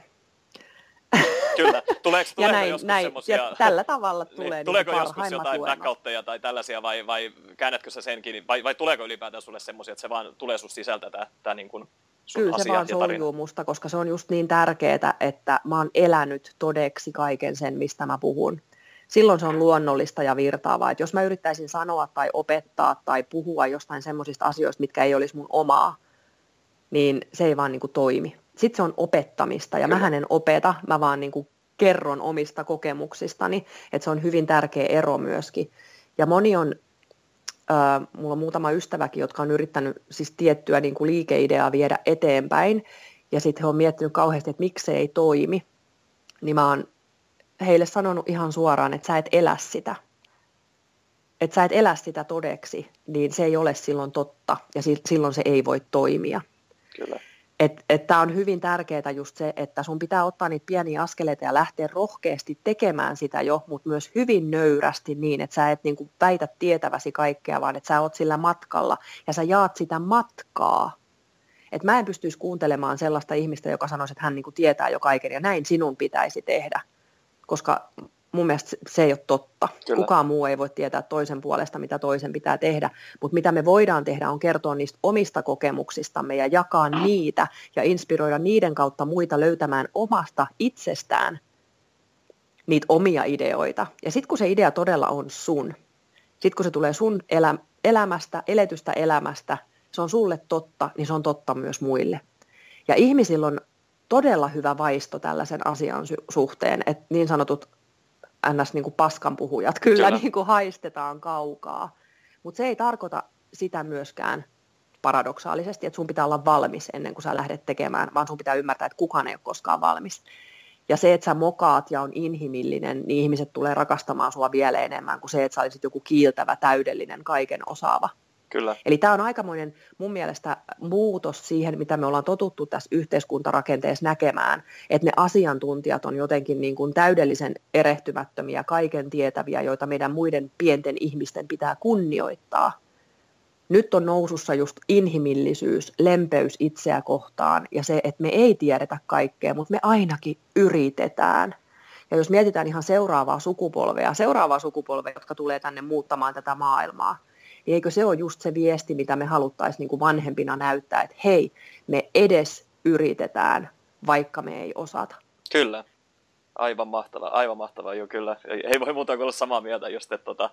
Kyllä. Tuleeko, tuleeko näin, joskus näin. semmosia... Ja tällä tavalla niin, tulee niin, Tuleeko joskus jotain blackoutteja tai tällaisia, vai, vai käännätkö sä senkin, vai, vai tuleeko ylipäätään sulle semmoisia, että se vaan tulee sun sisältä tämä, tämä niin kuin Kyllä se vaan soljuu musta, koska se on just niin tärkeää, että mä oon elänyt todeksi kaiken sen, mistä mä puhun. Silloin se on luonnollista ja virtaavaa. Että jos mä yrittäisin sanoa tai opettaa tai puhua jostain semmoisista asioista, mitkä ei olisi mun omaa, niin se ei vaan niin kuin toimi. Sitten se on opettamista ja mä en opeta, mä vaan niin kuin kerron omista kokemuksistani, että se on hyvin tärkeä ero myöskin. Ja moni on, mulla on muutama ystäväkin, jotka on yrittänyt siis tiettyä niin kuin liikeideaa viedä eteenpäin, ja sitten he on miettinyt kauheasti, että miksi se ei toimi. Niin mä oon heille sanonut ihan suoraan, että sä et elä sitä. Että sä et elä sitä todeksi, niin se ei ole silloin totta, ja silloin se ei voi toimia. Kyllä. Että et on hyvin tärkeää just se, että sun pitää ottaa niitä pieniä askeleita ja lähteä rohkeasti tekemään sitä jo, mutta myös hyvin nöyrästi niin, että sä et niinku väitä tietäväsi kaikkea, vaan että sä oot sillä matkalla ja sä jaat sitä matkaa. Et mä en pystyisi kuuntelemaan sellaista ihmistä, joka sanoisi, että hän niinku tietää jo kaiken ja näin sinun pitäisi tehdä, koska mun mielestä se ei ole totta. Kyllä. Kukaan muu ei voi tietää toisen puolesta, mitä toisen pitää tehdä, mutta mitä me voidaan tehdä on kertoa niistä omista kokemuksistamme ja jakaa niitä ja inspiroida niiden kautta muita löytämään omasta itsestään niitä omia ideoita. Ja sitten kun se idea todella on sun, sitten kun se tulee sun elä, elämästä, eletystä elämästä, se on sulle totta, niin se on totta myös muille. Ja ihmisillä on todella hyvä vaisto tällaisen asian suhteen, että niin sanotut ns. Niin kuin paskan puhujat kyllä, kyllä. Niin kuin haistetaan kaukaa. Mutta se ei tarkoita sitä myöskään paradoksaalisesti, että sun pitää olla valmis ennen kuin sä lähdet tekemään, vaan sun pitää ymmärtää, että kukaan ei ole koskaan valmis. Ja se, että sä mokaat ja on inhimillinen, niin ihmiset tulee rakastamaan sua vielä enemmän kuin se, että sä olisit joku kiiltävä, täydellinen, kaiken osaava. Kyllä. Eli tämä on aikamoinen mun mielestä muutos siihen, mitä me ollaan totuttu tässä yhteiskuntarakenteessa näkemään, että ne asiantuntijat on jotenkin niin kuin täydellisen erehtymättömiä, kaiken tietäviä, joita meidän muiden pienten ihmisten pitää kunnioittaa. Nyt on nousussa just inhimillisyys, lempeys itseä kohtaan ja se, että me ei tiedetä kaikkea, mutta me ainakin yritetään. Ja jos mietitään ihan seuraavaa sukupolvea, seuraavaa sukupolvea, jotka tulee tänne muuttamaan tätä maailmaa, niin eikö se ole just se viesti, mitä me haluttaisiin niin kuin vanhempina näyttää, että hei, me edes yritetään, vaikka me ei osata. Kyllä. Aivan mahtava, aivan mahtava, joo kyllä. Ei voi muuta kuin olla samaa mieltä just, että, tota,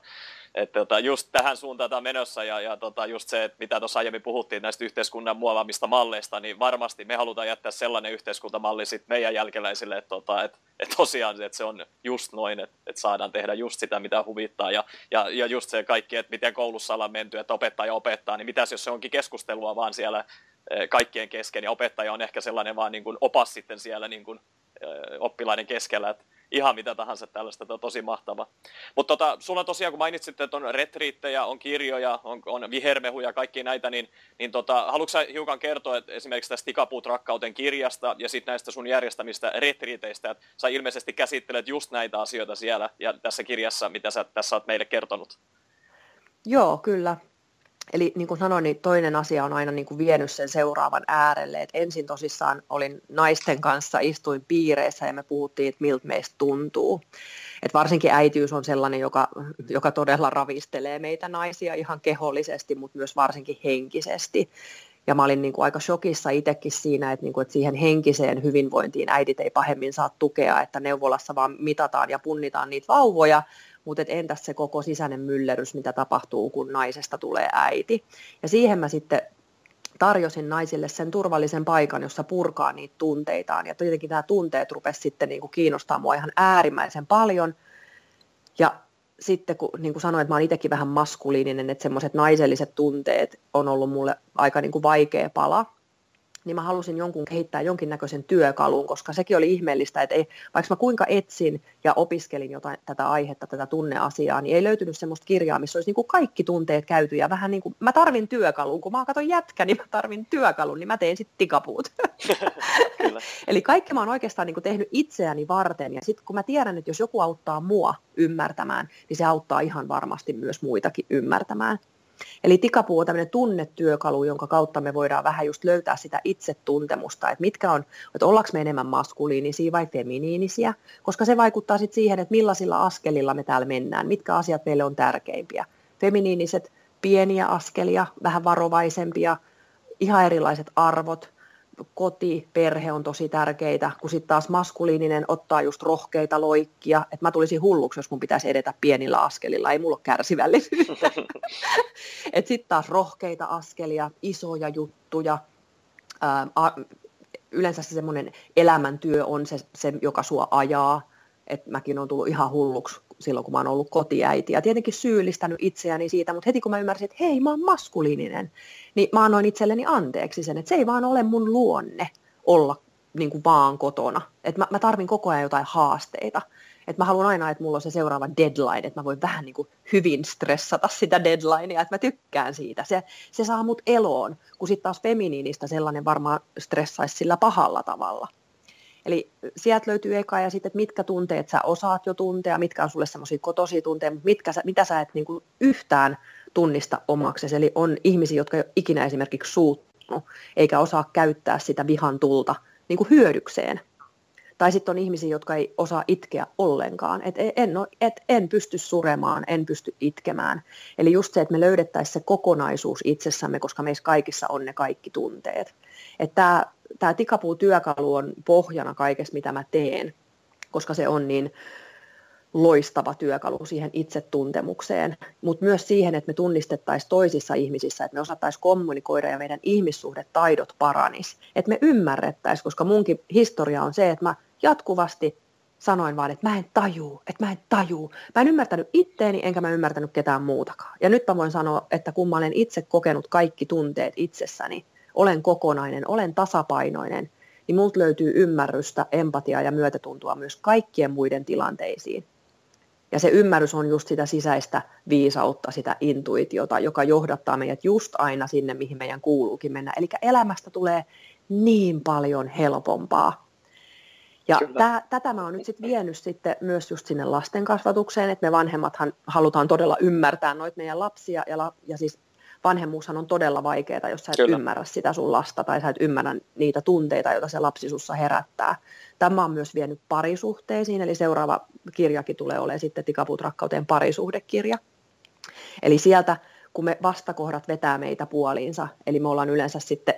että, että just tähän suuntaan tämä menossa ja, ja tota, just se, että mitä tuossa aiemmin puhuttiin näistä yhteiskunnan muovaamista malleista, niin varmasti me halutaan jättää sellainen yhteiskuntamalli sitten meidän jälkeläisille, että, tota, että, että tosiaan että se on just noin, että, että saadaan tehdä just sitä, mitä huvittaa ja, ja, ja just se kaikki, että miten koulussa ollaan menty, että opettaja opettaa, niin mitäs jos se onkin keskustelua vaan siellä eh, kaikkien kesken ja opettaja on ehkä sellainen vaan niin kuin opas sitten siellä niin kuin oppilaiden keskellä, että ihan mitä tahansa tällaista, että on tosi mahtava. Mutta tota, sulla tosiaan, kun mainitsit, että on retriittejä, on kirjoja, on, on vihermehuja, kaikki näitä, niin, niin tota, haluatko hiukan kertoa että esimerkiksi tästä Tikapuut rakkauten kirjasta ja sitten näistä sun järjestämistä retriiteistä, että sä ilmeisesti käsittelet just näitä asioita siellä ja tässä kirjassa, mitä sä tässä oot meille kertonut? Joo, kyllä. Eli niin kuin sanoin, niin toinen asia on aina niin kuin vienyt sen seuraavan äärelle. Et ensin tosissaan olin naisten kanssa, istuin piireissä ja me puhuttiin, että miltä meistä tuntuu. Et varsinkin äitiys on sellainen, joka, joka todella ravistelee meitä naisia ihan kehollisesti, mutta myös varsinkin henkisesti. Ja mä olin niin kuin aika shokissa itsekin siinä, että, niin kuin, että siihen henkiseen hyvinvointiin äidit ei pahemmin saa tukea, että neuvolassa vaan mitataan ja punnitaan niitä vauvoja, mutta et entäs se koko sisäinen myllerys, mitä tapahtuu, kun naisesta tulee äiti. Ja siihen mä sitten tarjosin naisille sen turvallisen paikan, jossa purkaa niitä tunteitaan. Ja tietenkin nämä tunteet rupesivat sitten niin kuin kiinnostaa mua ihan äärimmäisen paljon. Ja sitten kun niin kuin sanoin, että mä oon itsekin vähän maskuliininen, että semmoiset naiselliset tunteet on ollut mulle aika niin kuin vaikea pala niin mä halusin jonkun kehittää jonkinnäköisen työkalun, koska sekin oli ihmeellistä, että ei, vaikka mä kuinka etsin ja opiskelin jotain tätä aihetta, tätä tunneasiaa, niin ei löytynyt semmoista kirjaa, missä olisi niin kuin kaikki tunteet käyty ja vähän niin kuin, mä tarvin työkalun, kun mä katson jätkä, niin mä tarvin työkalun, niin mä teen sitten tikapuut. Eli kaikki mä oon oikeastaan niin kuin tehnyt itseäni varten ja sitten kun mä tiedän, että jos joku auttaa mua ymmärtämään, niin se auttaa ihan varmasti myös muitakin ymmärtämään. Eli tikapuu on tämmöinen tunnetyökalu, jonka kautta me voidaan vähän just löytää sitä itsetuntemusta, että mitkä on, että ollaanko me enemmän maskuliinisia vai feminiinisiä, koska se vaikuttaa sitten siihen, että millaisilla askelilla me täällä mennään, mitkä asiat meille on tärkeimpiä. Feminiiniset pieniä askelia, vähän varovaisempia, ihan erilaiset arvot, koti, perhe on tosi tärkeitä, kun sitten taas maskuliininen ottaa just rohkeita loikkia, että mä tulisin hulluksi, jos mun pitäisi edetä pienillä askelilla, ei mulla ole kärsivällisyyttä. että sitten taas rohkeita askelia, isoja juttuja, ää, yleensä se semmoinen elämäntyö on se, se, joka sua ajaa, että mäkin olen tullut ihan hulluksi silloin, kun mä oon ollut kotiäiti. Ja tietenkin syyllistänyt itseäni siitä, mutta heti kun mä ymmärsin, että hei, mä oon maskuliininen, niin mä annoin itselleni anteeksi sen, että se ei vaan ole mun luonne olla niin kuin vaan kotona. Että mä, mä tarvin koko ajan jotain haasteita. Että mä haluan aina, että mulla on se seuraava deadline, että mä voin vähän niin kuin hyvin stressata sitä deadlinea, että mä tykkään siitä. Se, se saa mut eloon, kun sitten taas feminiinistä sellainen varmaan stressaisi sillä pahalla tavalla. Eli sieltä löytyy eka ja sitten, että mitkä tunteet sä osaat jo tuntea, mitkä on sulle semmoisia kotosia tunteja, mutta mitkä sä, mitä sä et niin kuin yhtään tunnista omaksesi. Eli on ihmisiä, jotka ei ole ikinä esimerkiksi suuttunut, eikä osaa käyttää sitä vihan tulta niin kuin hyödykseen. Tai sitten on ihmisiä, jotka ei osaa itkeä ollenkaan. Et en, et en pysty suremaan, en pysty itkemään. Eli just se, että me löydettäisiin se kokonaisuus itsessämme, koska meissä kaikissa on ne kaikki tunteet. Että tämä tikapuutyökalu on pohjana kaikessa, mitä mä teen, koska se on niin loistava työkalu siihen itsetuntemukseen, mutta myös siihen, että me tunnistettaisiin toisissa ihmisissä, että me osattaisiin kommunikoida ja meidän ihmissuhdetaidot paranis, että me ymmärrettäisiin, koska munkin historia on se, että mä jatkuvasti sanoin vaan, että mä en tajuu, että mä en tajuu. Mä en ymmärtänyt itteeni, enkä mä ymmärtänyt ketään muutakaan. Ja nyt mä voin sanoa, että kun mä olen itse kokenut kaikki tunteet itsessäni, olen kokonainen, olen tasapainoinen, niin multa löytyy ymmärrystä, empatiaa ja myötätuntoa myös kaikkien muiden tilanteisiin. Ja se ymmärrys on just sitä sisäistä viisautta, sitä intuitiota, joka johdattaa meidät just aina sinne, mihin meidän kuuluukin mennä. Eli elämästä tulee niin paljon helpompaa. Ja tää, tätä mä oon nyt sitten vienyt sitten myös just sinne lasten kasvatukseen, että me vanhemmathan halutaan todella ymmärtää noita meidän lapsia ja, la, ja siis vanhemmuushan on todella vaikeaa, jos sä et Kyllä. ymmärrä sitä sun lasta tai sä et ymmärrä niitä tunteita, joita se lapsi sussa herättää. Tämä on myös vienyt parisuhteisiin, eli seuraava kirjakin tulee olemaan sitten Tikaput rakkauteen parisuhdekirja. Eli sieltä, kun me vastakohdat vetää meitä puoliinsa, eli me ollaan yleensä sitten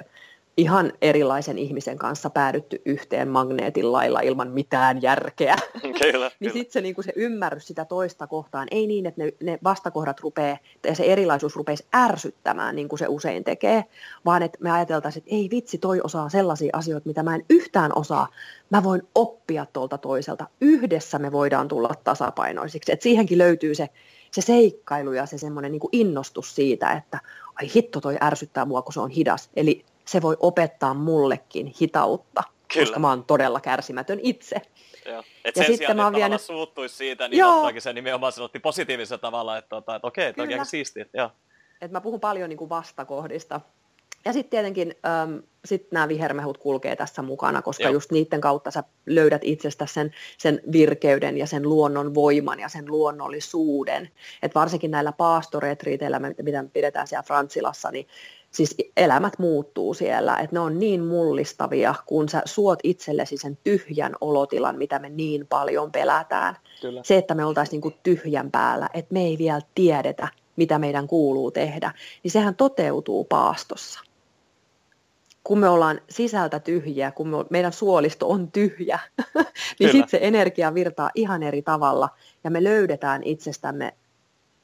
ihan erilaisen ihmisen kanssa päädytty yhteen magneetin lailla ilman mitään järkeä. Kyllä, niin sitten se, niinku se ymmärrys sitä toista kohtaan, ei niin, että ne, ne vastakohdat rupeaa, ja se erilaisuus rupeaisi ärsyttämään, niin kuin se usein tekee, vaan että me ajateltaisiin, että ei vitsi, toi osaa sellaisia asioita, mitä mä en yhtään osaa. Mä voin oppia tuolta toiselta. Yhdessä me voidaan tulla tasapainoisiksi. Et siihenkin löytyy se, se seikkailu ja se semmoinen niin innostus siitä, että ai hitto toi ärsyttää mua, kun se on hidas. Eli se voi opettaa mullekin hitautta, Kyllä. koska mä oon todella kärsimätön itse. Joo. Et ja sen sitten mä oon vienyt... suuttuisi siitä, niin Joo. ottaakin sen nimenomaan sanotti positiivisella tavalla, että, tota, että okei, että on siistiä. Joo. Et mä puhun paljon niin kuin vastakohdista. Ja sitten tietenkin äm, sit nämä vihermehut kulkee tässä mukana, koska Joo. just niiden kautta sä löydät itsestä sen, sen virkeyden ja sen luonnon voiman ja sen luonnollisuuden. Et varsinkin näillä paastoretriiteillä, mitä pidetään siellä Frantsilassa, niin siis elämät muuttuu siellä, että ne on niin mullistavia, kun sä suot itsellesi sen tyhjän olotilan, mitä me niin paljon pelätään. Kyllä. Se, että me oltaisiin niin tyhjän päällä, että me ei vielä tiedetä, mitä meidän kuuluu tehdä, niin sehän toteutuu paastossa. Kun me ollaan sisältä tyhjiä, kun me, meidän suolisto on tyhjä, niin sitten se energia virtaa ihan eri tavalla ja me löydetään itsestämme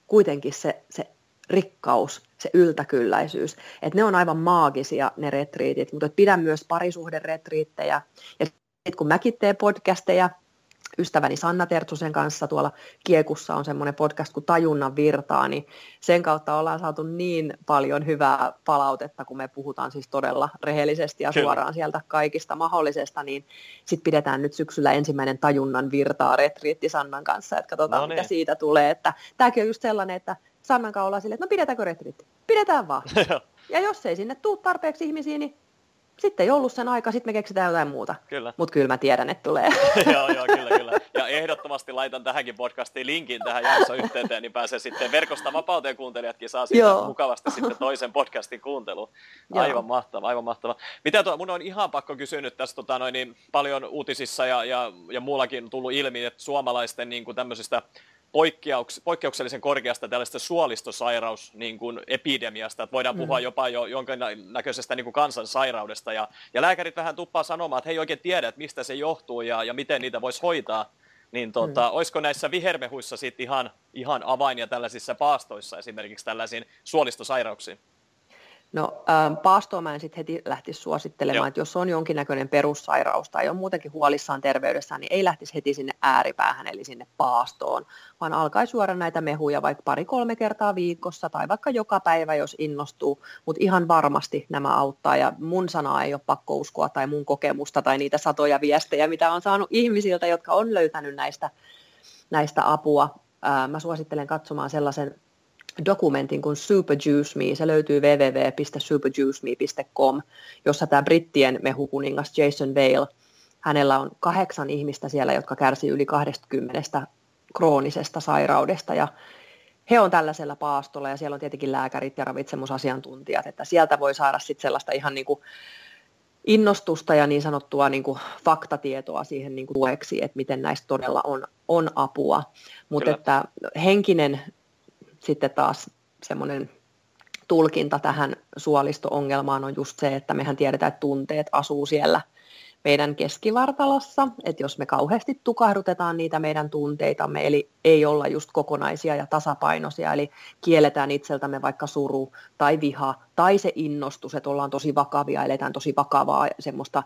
kuitenkin se, se rikkaus, se yltäkylläisyys. Että ne on aivan maagisia ne retriitit, mutta pidän myös parisuhderetriittejä. Ja sitten kun mäkin teen podcasteja, ystäväni Sanna Tertsusen kanssa tuolla Kiekussa on semmoinen podcast kuin Tajunnan virtaa, niin sen kautta ollaan saatu niin paljon hyvää palautetta, kun me puhutaan siis todella rehellisesti ja Kyllä. suoraan sieltä kaikista mahdollisesta, niin sitten pidetään nyt syksyllä ensimmäinen Tajunnan virtaa retriitti Sannan kanssa, että katsotaan no niin. mitä siitä tulee, että tämäkin on just sellainen, että Sannan kanssa ollaan silleen, että no pidetäänkö retriitti? Pidetään vaan. ja jos ei sinne tuu tarpeeksi ihmisiä, niin sitten ei ollut sen aika, sitten me keksitään jotain muuta. Kyllä. Mutta kyllä mä tiedän, että tulee. joo, joo, kyllä, kyllä. Ja ehdottomasti laitan tähänkin podcastiin linkin tähän jaksoyhteyteen, niin pääsee sitten verkosta vapauteen kuuntelijatkin saa sitten joo. mukavasti sitten toisen podcastin kuunteluun. Aivan joo. mahtava, aivan mahtava. Mitä tuo, mun on ihan pakko kysyä nyt tässä tota, noin, niin paljon uutisissa ja, ja, ja muullakin tullut ilmi, että suomalaisten niin kuin tämmöisistä poikkeuks, poikkeuksellisen korkeasta tällaista suolistosairaus niin kuin epidemiasta, että voidaan puhua mm. jopa jo jonkinnäköisestä niin kuin kansansairaudesta, ja, ja lääkärit vähän tuppaa sanomaan, että he ei oikein tiedä, että mistä se johtuu ja, ja miten niitä voisi hoitaa, niin tota, mm. olisiko näissä vihermehuissa sitten ihan, ihan avain ja tällaisissa paastoissa esimerkiksi tällaisiin suolistosairauksiin? No ähm, paastoa mä en sitten heti lähtisi suosittelemaan, Joo. että jos on jonkinnäköinen perussairaus tai on muutenkin huolissaan terveydessään, niin ei lähtisi heti sinne ääripäähän eli sinne paastoon, vaan alkaisi suora näitä mehuja vaikka pari-kolme kertaa viikossa tai vaikka joka päivä, jos innostuu, mutta ihan varmasti nämä auttaa ja mun sanaa ei ole pakko uskoa tai mun kokemusta tai niitä satoja viestejä, mitä on saanut ihmisiltä, jotka on löytänyt näistä, näistä apua. Äh, mä suosittelen katsomaan sellaisen dokumentin kuin Super Juice Me. Se löytyy www.superjuiceme.com, jossa tämä brittien mehukuningas Jason Vale, hänellä on kahdeksan ihmistä siellä, jotka kärsii yli 20 kroonisesta sairaudesta ja he on tällaisella paastolla ja siellä on tietenkin lääkärit ja ravitsemusasiantuntijat, että sieltä voi saada sitten sellaista ihan niin kuin innostusta ja niin sanottua niin kuin faktatietoa siihen niin kuin tueksi, että miten näistä todella on, on apua. Mutta että henkinen sitten taas semmoinen tulkinta tähän suolisto-ongelmaan on just se, että mehän tiedetään, että tunteet asuu siellä meidän keskivartalossa, että jos me kauheasti tukahdutetaan niitä meidän tunteitamme, eli ei olla just kokonaisia ja tasapainoisia, eli kielletään itseltämme vaikka suru tai viha tai se innostus, että ollaan tosi vakavia, eletään tosi vakavaa semmoista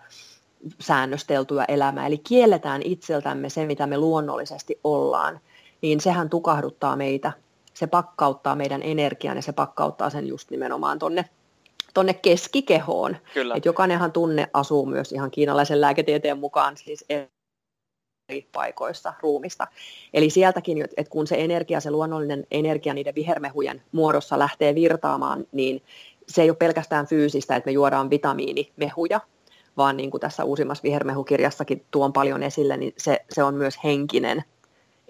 säännösteltyä elämää, eli kielletään itseltämme se, mitä me luonnollisesti ollaan, niin sehän tukahduttaa meitä se pakkauttaa meidän energian ja se pakkauttaa sen just nimenomaan tonne, tonne keskikehoon. Kyllä. Et jokainenhan tunne asuu myös ihan kiinalaisen lääketieteen mukaan siis eri paikoissa ruumista. Eli sieltäkin, että kun se energia, se luonnollinen energia niiden vihermehujen muodossa lähtee virtaamaan, niin se ei ole pelkästään fyysistä, että me juodaan vitamiinimehuja, vaan niin kuin tässä uusimmassa vihermehukirjassakin tuon paljon esille, niin se, se on myös henkinen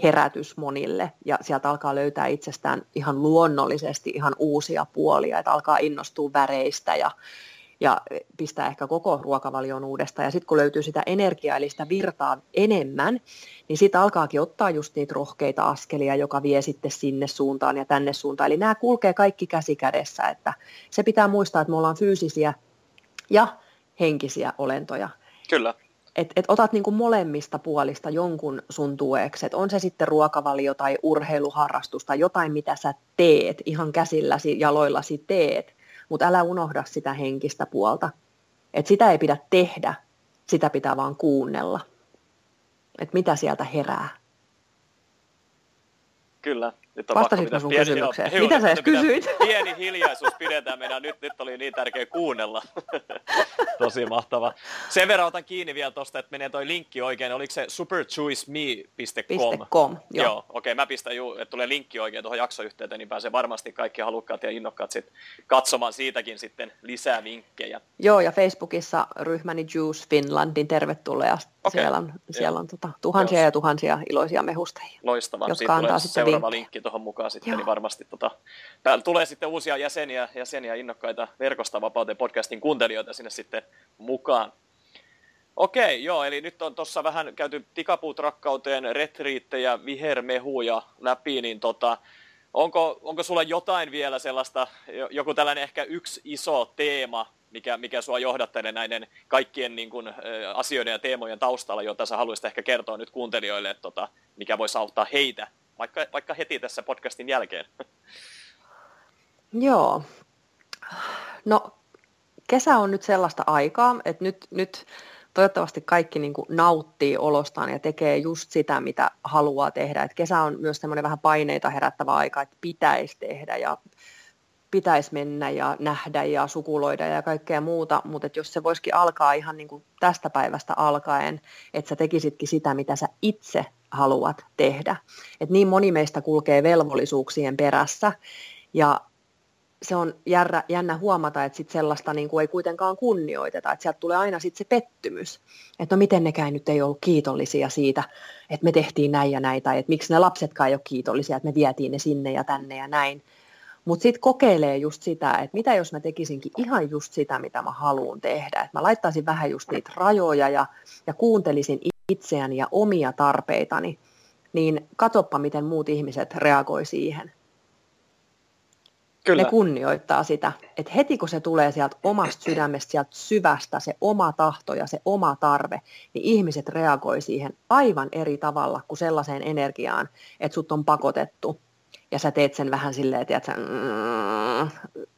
herätys monille ja sieltä alkaa löytää itsestään ihan luonnollisesti ihan uusia puolia, että alkaa innostua väreistä ja, ja pistää ehkä koko ruokavalion uudestaan. Ja sitten kun löytyy sitä energiaa, eli sitä virtaa enemmän, niin siitä alkaakin ottaa just niitä rohkeita askelia, joka vie sitten sinne suuntaan ja tänne suuntaan. Eli nämä kulkee kaikki käsi kädessä, että se pitää muistaa, että me ollaan fyysisiä ja henkisiä olentoja. Kyllä että et otat niinku molemmista puolista jonkun sun tueksi, että on se sitten ruokavalio tai urheiluharrastus tai jotain, mitä sä teet, ihan käsilläsi, jaloillasi teet, mutta älä unohda sitä henkistä puolta. että sitä ei pidä tehdä, sitä pitää vaan kuunnella, että mitä sieltä herää. Kyllä. Nyt on Vastasitko sun pieni, kysymykseen? Joo, Mitä sä edes kysyit? Pieni hiljaisuus pidetään meidän. Nyt, nyt oli niin tärkeä kuunnella. Tosi mahtava. Sen verran otan kiinni vielä tuosta, että menee toi linkki oikein. Oliko se superchoiceme.com? .com, joo. joo okei, okay, mä pistän ju, että tulee linkki oikein tuohon jaksoyhteyteen, niin pääsee varmasti kaikki halukkaat ja innokkaat sit katsomaan siitäkin sitten lisää vinkkejä. Joo, ja Facebookissa ryhmäni Juice Finlandin tervetuloa. Okay. Siellä on, siellä on tota, tuhansia joo. ja tuhansia iloisia mehustajia. Loistavaa. Jotka Siitä antaa sitten seuraava linkki tuohon mukaan sitten, niin Joo. niin varmasti tota, tulee sitten uusia jäseniä, jäseniä innokkaita Verkosta vapauteen podcastin kuuntelijoita sinne sitten mukaan. Okei, joo, eli nyt on tuossa vähän käyty tikapuut rakkauteen, retriittejä, vihermehuja läpi, niin tota, onko, onko sulla jotain vielä sellaista, joku tällainen ehkä yksi iso teema, mikä, mikä sua johdattelee näiden kaikkien niin kuin, asioiden ja teemojen taustalla, jota sä haluaisit ehkä kertoa nyt kuuntelijoille, että tota, mikä voisi auttaa heitä vaikka, vaikka heti tässä podcastin jälkeen. Joo. No, kesä on nyt sellaista aikaa, että nyt, nyt toivottavasti kaikki niin nauttii olostaan ja tekee just sitä, mitä haluaa tehdä. Et kesä on myös semmoinen vähän paineita herättävä aika, että pitäisi tehdä ja pitäisi mennä ja nähdä ja sukuloida ja kaikkea muuta, mutta jos se voisikin alkaa ihan niin kuin tästä päivästä alkaen, että sä tekisitkin sitä, mitä sä itse haluat tehdä. Et niin moni meistä kulkee velvollisuuksien perässä ja se on järrä, jännä huomata, että sit sellaista niin kuin ei kuitenkaan kunnioiteta, että sieltä tulee aina sitten se pettymys, että no miten nekään nyt ei ollut kiitollisia siitä, että me tehtiin näin ja näin, tai että miksi ne lapsetkaan ei ole kiitollisia, että me vietiin ne sinne ja tänne ja näin. Mutta sitten kokeilee just sitä, että mitä jos mä tekisinkin ihan just sitä, mitä mä haluan tehdä. Että mä laittaisin vähän just niitä rajoja ja, ja kuuntelisin itseäni ja omia tarpeitani. Niin katoppa, miten muut ihmiset reagoi siihen. Kyllä. Ne kunnioittaa sitä, että heti kun se tulee sieltä omasta sydämestä, sieltä syvästä, se oma tahto ja se oma tarve, niin ihmiset reagoi siihen aivan eri tavalla kuin sellaiseen energiaan, että sut on pakotettu ja sä teet sen vähän silleen, tiedätkö, mm,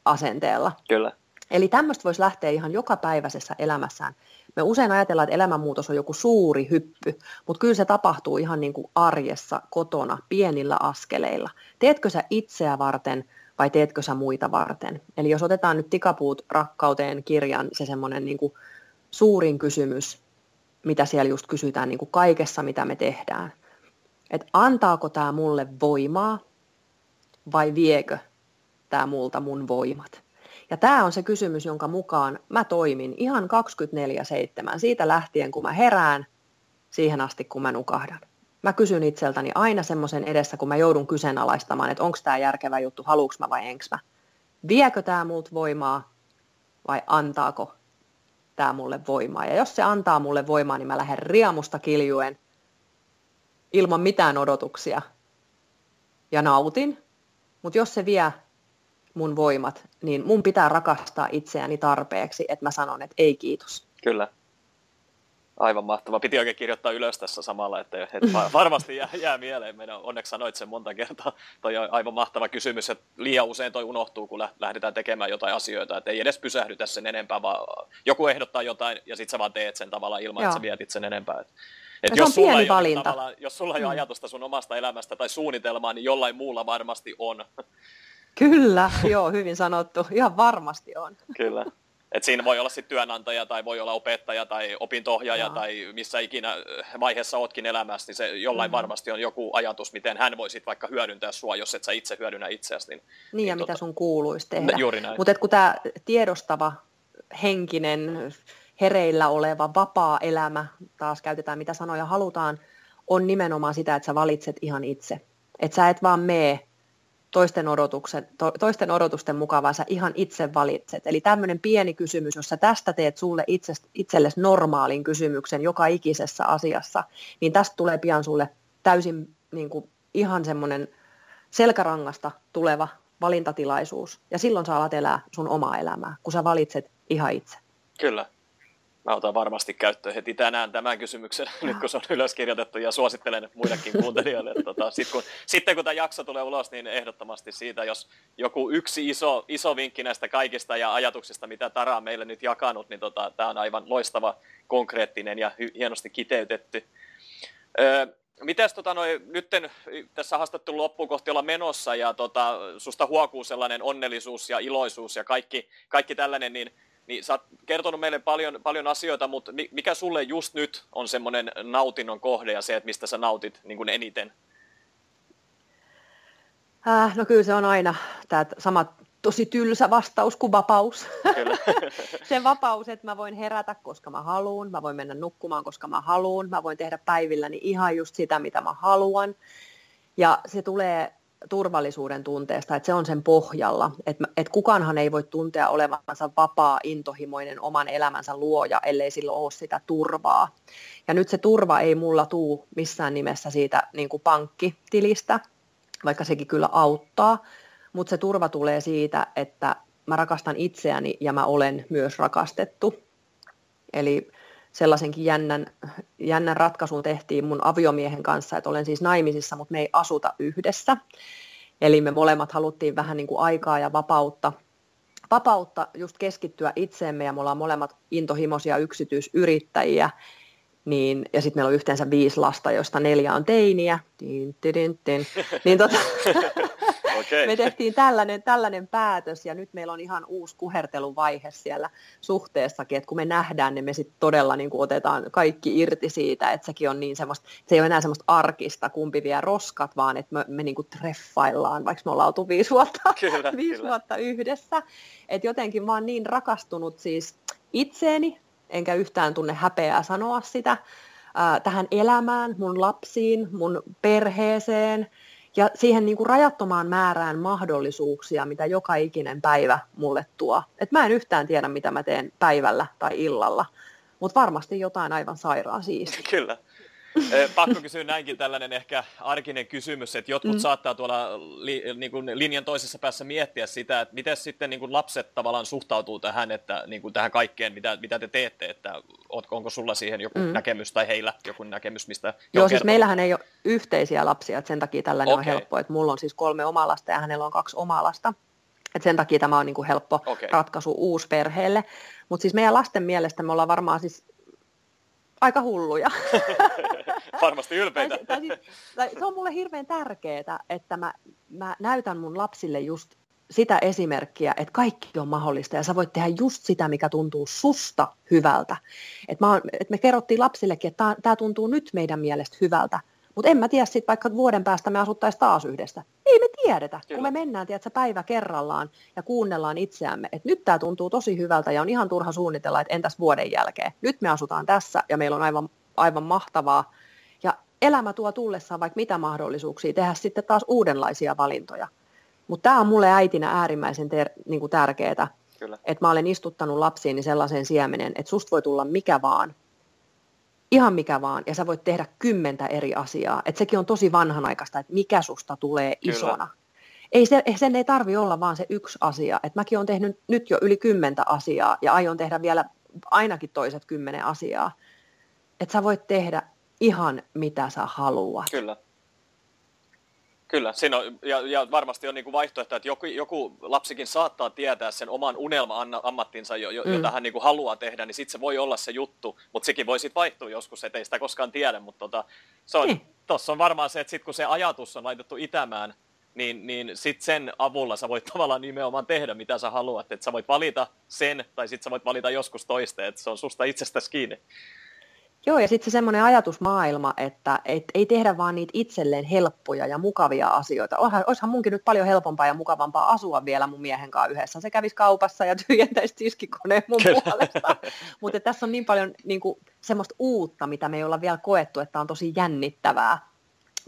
asenteella. Kyllä. Eli tämmöistä voisi lähteä ihan jokapäiväisessä elämässään. Me usein ajatellaan, että elämänmuutos on joku suuri hyppy, mutta kyllä se tapahtuu ihan niin kuin arjessa, kotona, pienillä askeleilla. Teetkö sä itseä varten vai teetkö sä muita varten? Eli jos otetaan nyt Tikapuut rakkauteen kirjan, se semmoinen niin kuin suurin kysymys, mitä siellä just kysytään niin kuin kaikessa, mitä me tehdään. Että antaako tämä mulle voimaa vai viekö tämä multa mun voimat? Ja tämä on se kysymys, jonka mukaan mä toimin ihan 24-7, siitä lähtien kun mä herään, siihen asti kun mä nukahdan. Mä kysyn itseltäni aina semmoisen edessä, kun mä joudun kyseenalaistamaan, että onko tämä järkevä juttu, haluuks mä vai enks mä. Viekö tämä multa voimaa vai antaako tämä mulle voimaa? Ja jos se antaa mulle voimaa, niin mä lähden riemusta kiljuen ilman mitään odotuksia ja nautin mutta jos se vie mun voimat, niin mun pitää rakastaa itseäni tarpeeksi, että mä sanon, että ei kiitos. Kyllä. Aivan mahtava. Piti oikein kirjoittaa ylös tässä samalla, että, että varmasti jää, jää mieleen. Meidän onneksi sanoit sen monta kertaa. Toi on aivan mahtava kysymys, että liian usein toi unohtuu, kun lähdetään tekemään jotain asioita. Että ei edes pysähdytä sen enempää, vaan joku ehdottaa jotain ja sitten sä vaan teet sen tavallaan ilman, Joo. että sä vietit sen enempää. Et jos, sulla pieni valinta. jos sulla ei ole mm. ajatusta sun omasta elämästä tai suunnitelmaa, niin jollain muulla varmasti on. Kyllä, joo, hyvin sanottu. Ihan varmasti on. Kyllä. Et siinä voi olla sitten työnantaja tai voi olla opettaja tai opintohjaaja Jaa. tai missä ikinä vaiheessa ootkin elämässä, niin se jollain mm. varmasti on joku ajatus, miten hän voisi vaikka hyödyntää sua, jos et sä itse hyödynnä itseäsi. Niin, niin, niin ja tota... mitä sun kuuluisi tehdä. Juuri näin. Mutta kun tämä tiedostava henkinen hereillä oleva vapaa elämä, taas käytetään mitä sanoja halutaan, on nimenomaan sitä, että sä valitset ihan itse. Että sä et vaan mee toisten, odotuksen, to, toisten odotusten mukaan, vaan sä ihan itse valitset. Eli tämmöinen pieni kysymys, jos sä tästä teet sulle itse, itsellesi normaalin kysymyksen joka ikisessä asiassa, niin tästä tulee pian sulle täysin niin kuin, ihan semmoinen selkärangasta tuleva valintatilaisuus. Ja silloin sä alat elää sun omaa elämää, kun sä valitset ihan itse. Kyllä. Mä otan varmasti käyttöön heti tänään tämän kysymyksen, nyt kun se on ylöskirjoitettu, ja suosittelen muillekin kuuntelijoille. tota, sit kun, sitten kun tämä jakso tulee ulos, niin ehdottomasti siitä, jos joku yksi iso, iso vinkki näistä kaikista ja ajatuksista, mitä Tara on meille nyt jakanut, niin tota, tämä on aivan loistava, konkreettinen ja hy- hienosti kiteytetty. Öö, Mitäs tota, noi, nytten tässä haastattelun loppuun kohti olla menossa ja tota, susta huokuu sellainen onnellisuus ja iloisuus ja kaikki, kaikki tällainen, niin niin sä oot kertonut meille paljon, paljon asioita, mutta mikä sulle just nyt on semmoinen nautinnon kohde ja se, että mistä sä nautit niin kuin eniten? Äh, no kyllä se on aina tämä sama tosi tylsä vastaus kuin vapaus. Kyllä. se vapaus, että mä voin herätä, koska mä haluan, mä voin mennä nukkumaan, koska mä haluan, mä voin tehdä päivilläni ihan just sitä, mitä mä haluan. Ja se tulee turvallisuuden tunteesta, että se on sen pohjalla, että, että kukaanhan ei voi tuntea olevansa vapaa, intohimoinen oman elämänsä luoja, ellei sillä ole sitä turvaa. Ja nyt se turva ei mulla tuu missään nimessä siitä niin kuin pankkitilistä, vaikka sekin kyllä auttaa, mutta se turva tulee siitä, että mä rakastan itseäni ja mä olen myös rakastettu. Eli sellaisenkin jännän, jännän ratkaisun tehtiin mun aviomiehen kanssa, että olen siis naimisissa, mutta me ei asuta yhdessä. Eli me molemmat haluttiin vähän niin kuin aikaa ja vapautta, vapautta just keskittyä itseemme ja me ollaan molemmat intohimoisia yksityisyrittäjiä. Niin, ja sitten meillä on yhteensä viisi lasta, joista neljä on teiniä. Tin, tin, tin. Niin tota, Okay. Me tehtiin tällainen, tällainen päätös ja nyt meillä on ihan uusi kuherteluvaihe siellä suhteessakin, että kun me nähdään, niin me sitten todella niin kuin otetaan kaikki irti siitä, että sekin on niin semmoista, se ei ole enää semmoista arkista, kumpi vie roskat, vaan että me, me niin kuin treffaillaan, vaikka me ollaan oltu viisi vuotta, kyllä, viisi kyllä. vuotta yhdessä. Että jotenkin mä oon niin rakastunut siis itseeni, enkä yhtään tunne häpeää sanoa sitä, tähän elämään, mun lapsiin, mun perheeseen ja siihen niin kuin rajattomaan määrään mahdollisuuksia, mitä joka ikinen päivä mulle tuo. Et mä en yhtään tiedä, mitä mä teen päivällä tai illalla, mutta varmasti jotain aivan sairaan siistiä. Kyllä. Pakko kysyä näinkin tällainen ehkä arkinen kysymys, että jotkut mm. saattaa tuolla li, niin kuin linjan toisessa päässä miettiä sitä, että miten sitten niin kuin lapset tavallaan suhtautuu tähän, että, niin kuin tähän kaikkeen, mitä, mitä te teette, että onko sulla siihen joku mm. näkemys tai heillä joku näkemys, mistä Joo, siis meillähän ei ole yhteisiä lapsia, että sen takia tällainen okay. on helppo, että mulla on siis kolme omaa lasta ja hänellä on kaksi omaa lasta. Et sen takia tämä on niin kuin helppo okay. ratkaisu uusperheelle. Mutta siis meidän lasten mielestä me ollaan varmaan siis aika hulluja. Varmasti ylpeitä. tai, tai, siis, tai, se on mulle hirveän tärkeää, että mä, mä näytän mun lapsille just sitä esimerkkiä, että kaikki on mahdollista ja sä voit tehdä just sitä, mikä tuntuu susta hyvältä. Et mä, et me kerrottiin lapsillekin, että tämä tuntuu nyt meidän mielestä hyvältä, mutta en mä tiedä sitten, vaikka vuoden päästä me asuttaisiin taas yhdessä. Ei me tiedetä, Kyllä. kun me mennään tiedätkö, päivä kerrallaan ja kuunnellaan itseämme, että nyt tämä tuntuu tosi hyvältä ja on ihan turha suunnitella, että entäs vuoden jälkeen. Nyt me asutaan tässä ja meillä on aivan, aivan mahtavaa. Ja elämä tuo tullessaan vaikka mitä mahdollisuuksia tehdä sitten taas uudenlaisia valintoja. Mutta tämä on mulle äitinä äärimmäisen ter- niinku tärkeää, että mä olen istuttanut lapsiini sellaisen siemenen, että susta voi tulla mikä vaan, ihan mikä vaan, ja sä voit tehdä kymmentä eri asiaa. Et sekin on tosi vanhanaikaista, että mikä susta tulee Kyllä. isona. Ei se, sen ei tarvi olla vaan se yksi asia. Et mäkin olen tehnyt nyt jo yli kymmentä asiaa, ja aion tehdä vielä ainakin toiset kymmenen asiaa. Että sä voit tehdä ihan mitä sä haluat. Kyllä. Kyllä, siinä on, ja, ja varmasti on niin kuin vaihtoehto, että joku, joku lapsikin saattaa tietää sen oman unelma-ammattinsa, jo, jo, mm. jota hän niin kuin haluaa tehdä, niin sitten se voi olla se juttu, mutta sekin voi sitten vaihtua joskus, ettei sitä koskaan tiedä, mutta tota, se on, tossa on varmaan se, että sitten kun se ajatus on laitettu itämään, niin, niin sitten sen avulla sä voit tavallaan nimenomaan tehdä, mitä sä haluat, että sä voit valita sen, tai sitten sä voit valita joskus toista, että se on susta itsestäsi kiinni. Joo, ja sitten se semmoinen ajatusmaailma, että et, ei tehdä vaan niitä itselleen helppoja ja mukavia asioita. Olisihan munkin nyt paljon helpompaa ja mukavampaa asua vielä mun miehen kanssa yhdessä. Se kävisi kaupassa ja tyhjentäisi tiskikoneen mun puolesta. Mutta tässä on niin paljon niin kuin, semmoista uutta, mitä me ei olla vielä koettu, että on tosi jännittävää.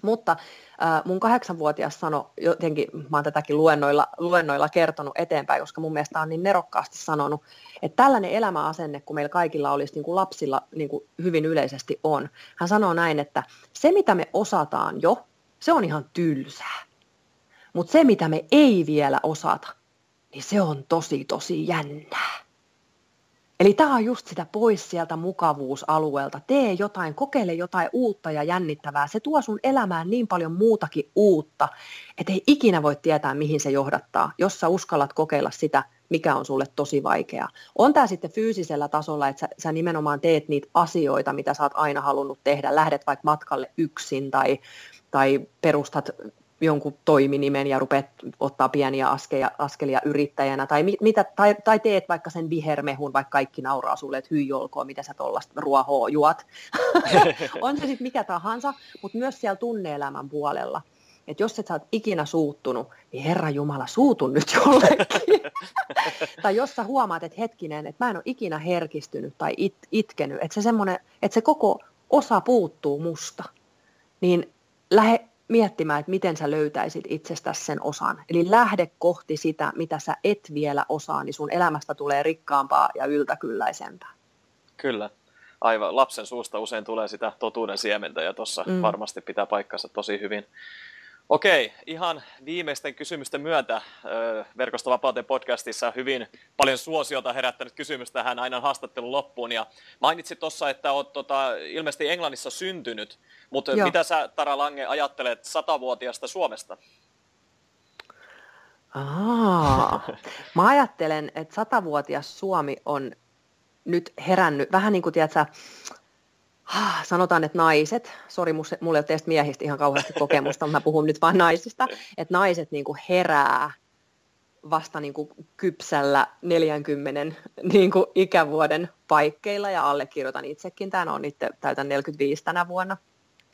Mutta äh, mun kahdeksanvuotias sanoi, jotenkin mä oon tätäkin luennoilla, luennoilla kertonut eteenpäin, koska mun mielestä on niin nerokkaasti sanonut, että tällainen elämäasenne, kun meillä kaikilla olisi niin kuin lapsilla niin kuin hyvin yleisesti on. Hän sanoo näin, että se mitä me osataan jo, se on ihan tylsää. Mutta se mitä me ei vielä osata, niin se on tosi tosi jännää. Eli tämä on just sitä pois sieltä mukavuusalueelta. Tee jotain, kokeile jotain uutta ja jännittävää. Se tuo sun elämään niin paljon muutakin uutta, että ei ikinä voi tietää, mihin se johdattaa, jos sä uskallat kokeilla sitä, mikä on sulle tosi vaikeaa. On tämä sitten fyysisellä tasolla, että sä, sä nimenomaan teet niitä asioita, mitä sä oot aina halunnut tehdä. Lähdet vaikka matkalle yksin tai, tai perustat jonkun toiminimen ja rupeat ottaa pieniä askelia, askelia yrittäjänä, tai, mitä, tai, tai teet vaikka sen vihermehun, vaikka kaikki nauraa sulle, että hyi olkoon, mitä sä tuollaista ruohoa juot. on se sitten mikä tahansa, mutta myös siellä tunneelämän puolella. Että jos et sä oot ikinä suuttunut, niin Herra Jumala, suutun nyt jollekin. tai jos sä huomaat, että hetkinen, että mä en ole ikinä herkistynyt tai it, itkenyt, että se, että se koko osa puuttuu musta, niin lähde miettimään, että miten sä löytäisit itsestäsi sen osan. Eli lähde kohti sitä, mitä sä et vielä osaa, niin sun elämästä tulee rikkaampaa ja yltäkylläisempää. Kyllä. Aivan. Lapsen suusta usein tulee sitä totuuden siementä ja tuossa mm. varmasti pitää paikkansa tosi hyvin. Okei, ihan viimeisten kysymysten myötä Verkostovapauteen podcastissa hyvin paljon suosiota herättänyt kysymys tähän aina haastattelun loppuun. Ja mainitsit tuossa, että olet tota, ilmeisesti Englannissa syntynyt, mutta Joo. mitä sä Tara Lange ajattelet satavuotiaasta Suomesta? Aa, mä ajattelen, että satavuotias Suomi on nyt herännyt, vähän niin kuin tiedätkö, sanotaan, että naiset, sori, mulla ei ole teistä miehistä ihan kauheasti kokemusta, mutta mä puhun nyt vain naisista, että naiset niin kuin herää vasta niin kuin kypsällä 40 niin kuin ikävuoden paikkeilla. Ja allekirjoitan itsekin tämän, on itse täytän 45 tänä vuonna.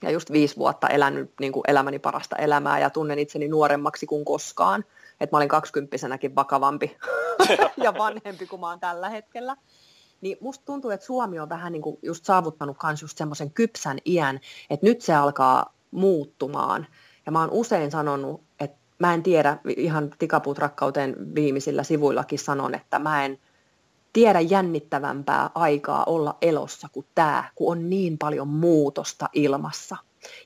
Ja just viisi vuotta elänyt niin kuin elämäni parasta elämää. Ja tunnen itseni nuoremmaksi kuin koskaan. Että mä olin kaksikymppisenäkin vakavampi ja vanhempi kuin mä oon tällä hetkellä. Niin musta tuntuu, että Suomi on vähän niin kuin just saavuttanut myös just semmoisen kypsän iän, että nyt se alkaa muuttumaan. Ja mä oon usein sanonut, että mä en tiedä, ihan tikapuut rakkauteen viimeisillä sivuillakin sanon, että mä en tiedä jännittävämpää aikaa olla elossa kuin tämä, kun on niin paljon muutosta ilmassa.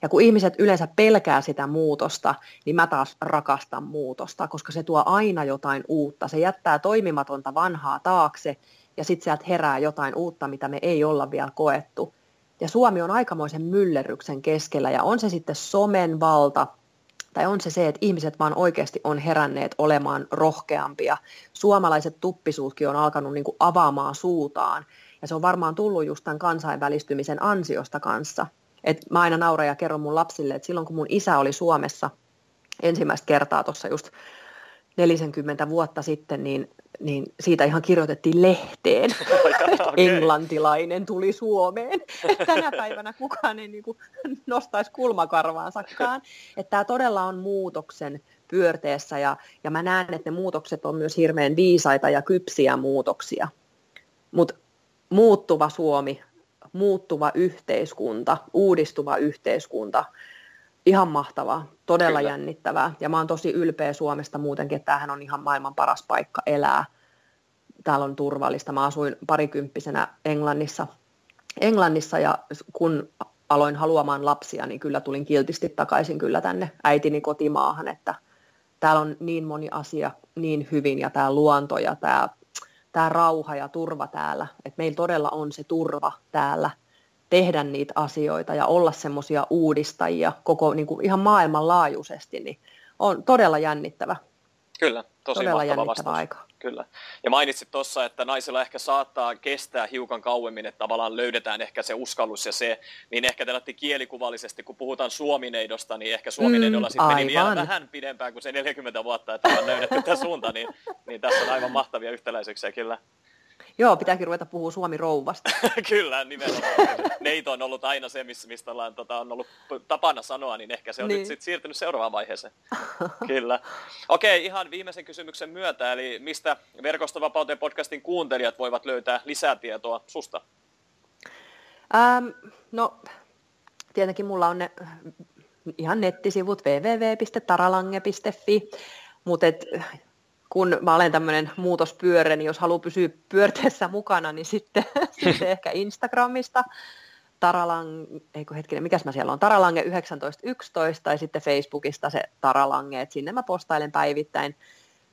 Ja kun ihmiset yleensä pelkää sitä muutosta, niin mä taas rakastan muutosta, koska se tuo aina jotain uutta. Se jättää toimimatonta vanhaa taakse ja sitten sieltä herää jotain uutta, mitä me ei olla vielä koettu. Ja Suomi on aikamoisen myllerryksen keskellä ja on se sitten somen valta tai on se se, että ihmiset vaan oikeasti on heränneet olemaan rohkeampia. Suomalaiset tuppisuutkin on alkanut niin kuin avaamaan suutaan ja se on varmaan tullut just tämän kansainvälistymisen ansiosta kanssa. Et mä aina nauran ja kerron mun lapsille, että silloin kun mun isä oli Suomessa ensimmäistä kertaa tuossa just 40 vuotta sitten, niin, niin siitä ihan kirjoitettiin lehteen, okay. englantilainen tuli Suomeen. Tänä päivänä kukaan ei niin kuin nostaisi kulmakarvaansakaan. Että tämä todella on muutoksen pyörteessä ja, ja mä näen, että ne muutokset on myös hirveän viisaita ja kypsiä muutoksia. Mutta muuttuva Suomi, muuttuva yhteiskunta, uudistuva yhteiskunta – ihan mahtavaa, todella Kyllä. jännittävää. Ja mä oon tosi ylpeä Suomesta muutenkin, että tämähän on ihan maailman paras paikka elää. Täällä on turvallista. Mä asuin parikymppisenä Englannissa, Englannissa ja kun aloin haluamaan lapsia, niin kyllä tulin kiltisti takaisin kyllä tänne äitini kotimaahan, että täällä on niin moni asia niin hyvin ja tämä luonto ja tämä, tämä rauha ja turva täällä, että meillä todella on se turva täällä – tehdä niitä asioita ja olla semmoisia uudistajia koko niin kuin ihan maailmanlaajuisesti, niin on todella jännittävä. Kyllä, tosi todella mahtava vastaus. aika. Kyllä. Ja mainitsit tuossa, että naisilla ehkä saattaa kestää hiukan kauemmin, että tavallaan löydetään ehkä se uskallus ja se, niin ehkä te kielikuvallisesti, kun puhutaan suomineidosta, niin ehkä suomineidolla mm, sitten meni vielä vähän pidempään kuin se 40 vuotta, että on löydetty tätä suunta, niin, niin tässä on aivan mahtavia yhtäläisyyksiä kyllä. Joo, pitääkin ruveta puhua Suomi-rouvasta. Kyllä, nimenomaan. Neito on ollut aina se, mistä ollaan, tota, on ollut tapana sanoa, niin ehkä se on niin. nyt sit siirtynyt seuraavaan vaiheeseen. Kyllä. Okei, ihan viimeisen kysymyksen myötä, eli mistä Verkostovapauteen podcastin kuuntelijat voivat löytää lisätietoa susta? Ähm, no, tietenkin mulla on ne ihan nettisivut www.taralange.fi, mutta kun mä olen tämmöinen muutospyörä, niin jos haluaa pysyä pyörteessä mukana, niin sitten, sitten ehkä Instagramista Taralang, eikö hetkinen, mikäs mä siellä on, Taralange 1911 tai sitten Facebookista se Taralange, että sinne mä postailen päivittäin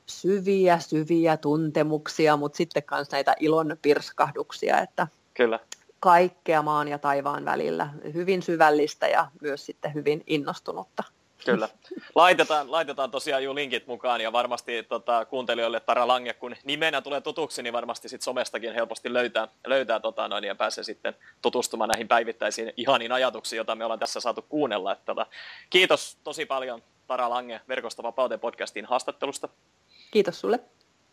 syviä, syviä tuntemuksia, mutta sitten myös näitä ilon pirskahduksia, että Kyllä. kaikkea maan ja taivaan välillä, hyvin syvällistä ja myös sitten hyvin innostunutta. Kyllä. Laitetaan, laitetaan tosiaan jo linkit mukaan ja varmasti tota, kuuntelijoille Tara Lange, kun nimenä tulee tutuksi, niin varmasti sit somestakin helposti löytää, löytää tota, noin, ja pääsee sitten tutustumaan näihin päivittäisiin ihaniin ajatuksiin, joita me ollaan tässä saatu kuunnella. Että, tota, kiitos tosi paljon Tara Lange Verkosta Vapauteen podcastin haastattelusta. Kiitos sulle.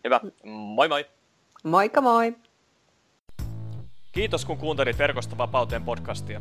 Hyvä. Moi moi. Moikka moi. Kiitos kun kuuntelit Verkosta Vapauteen podcastia.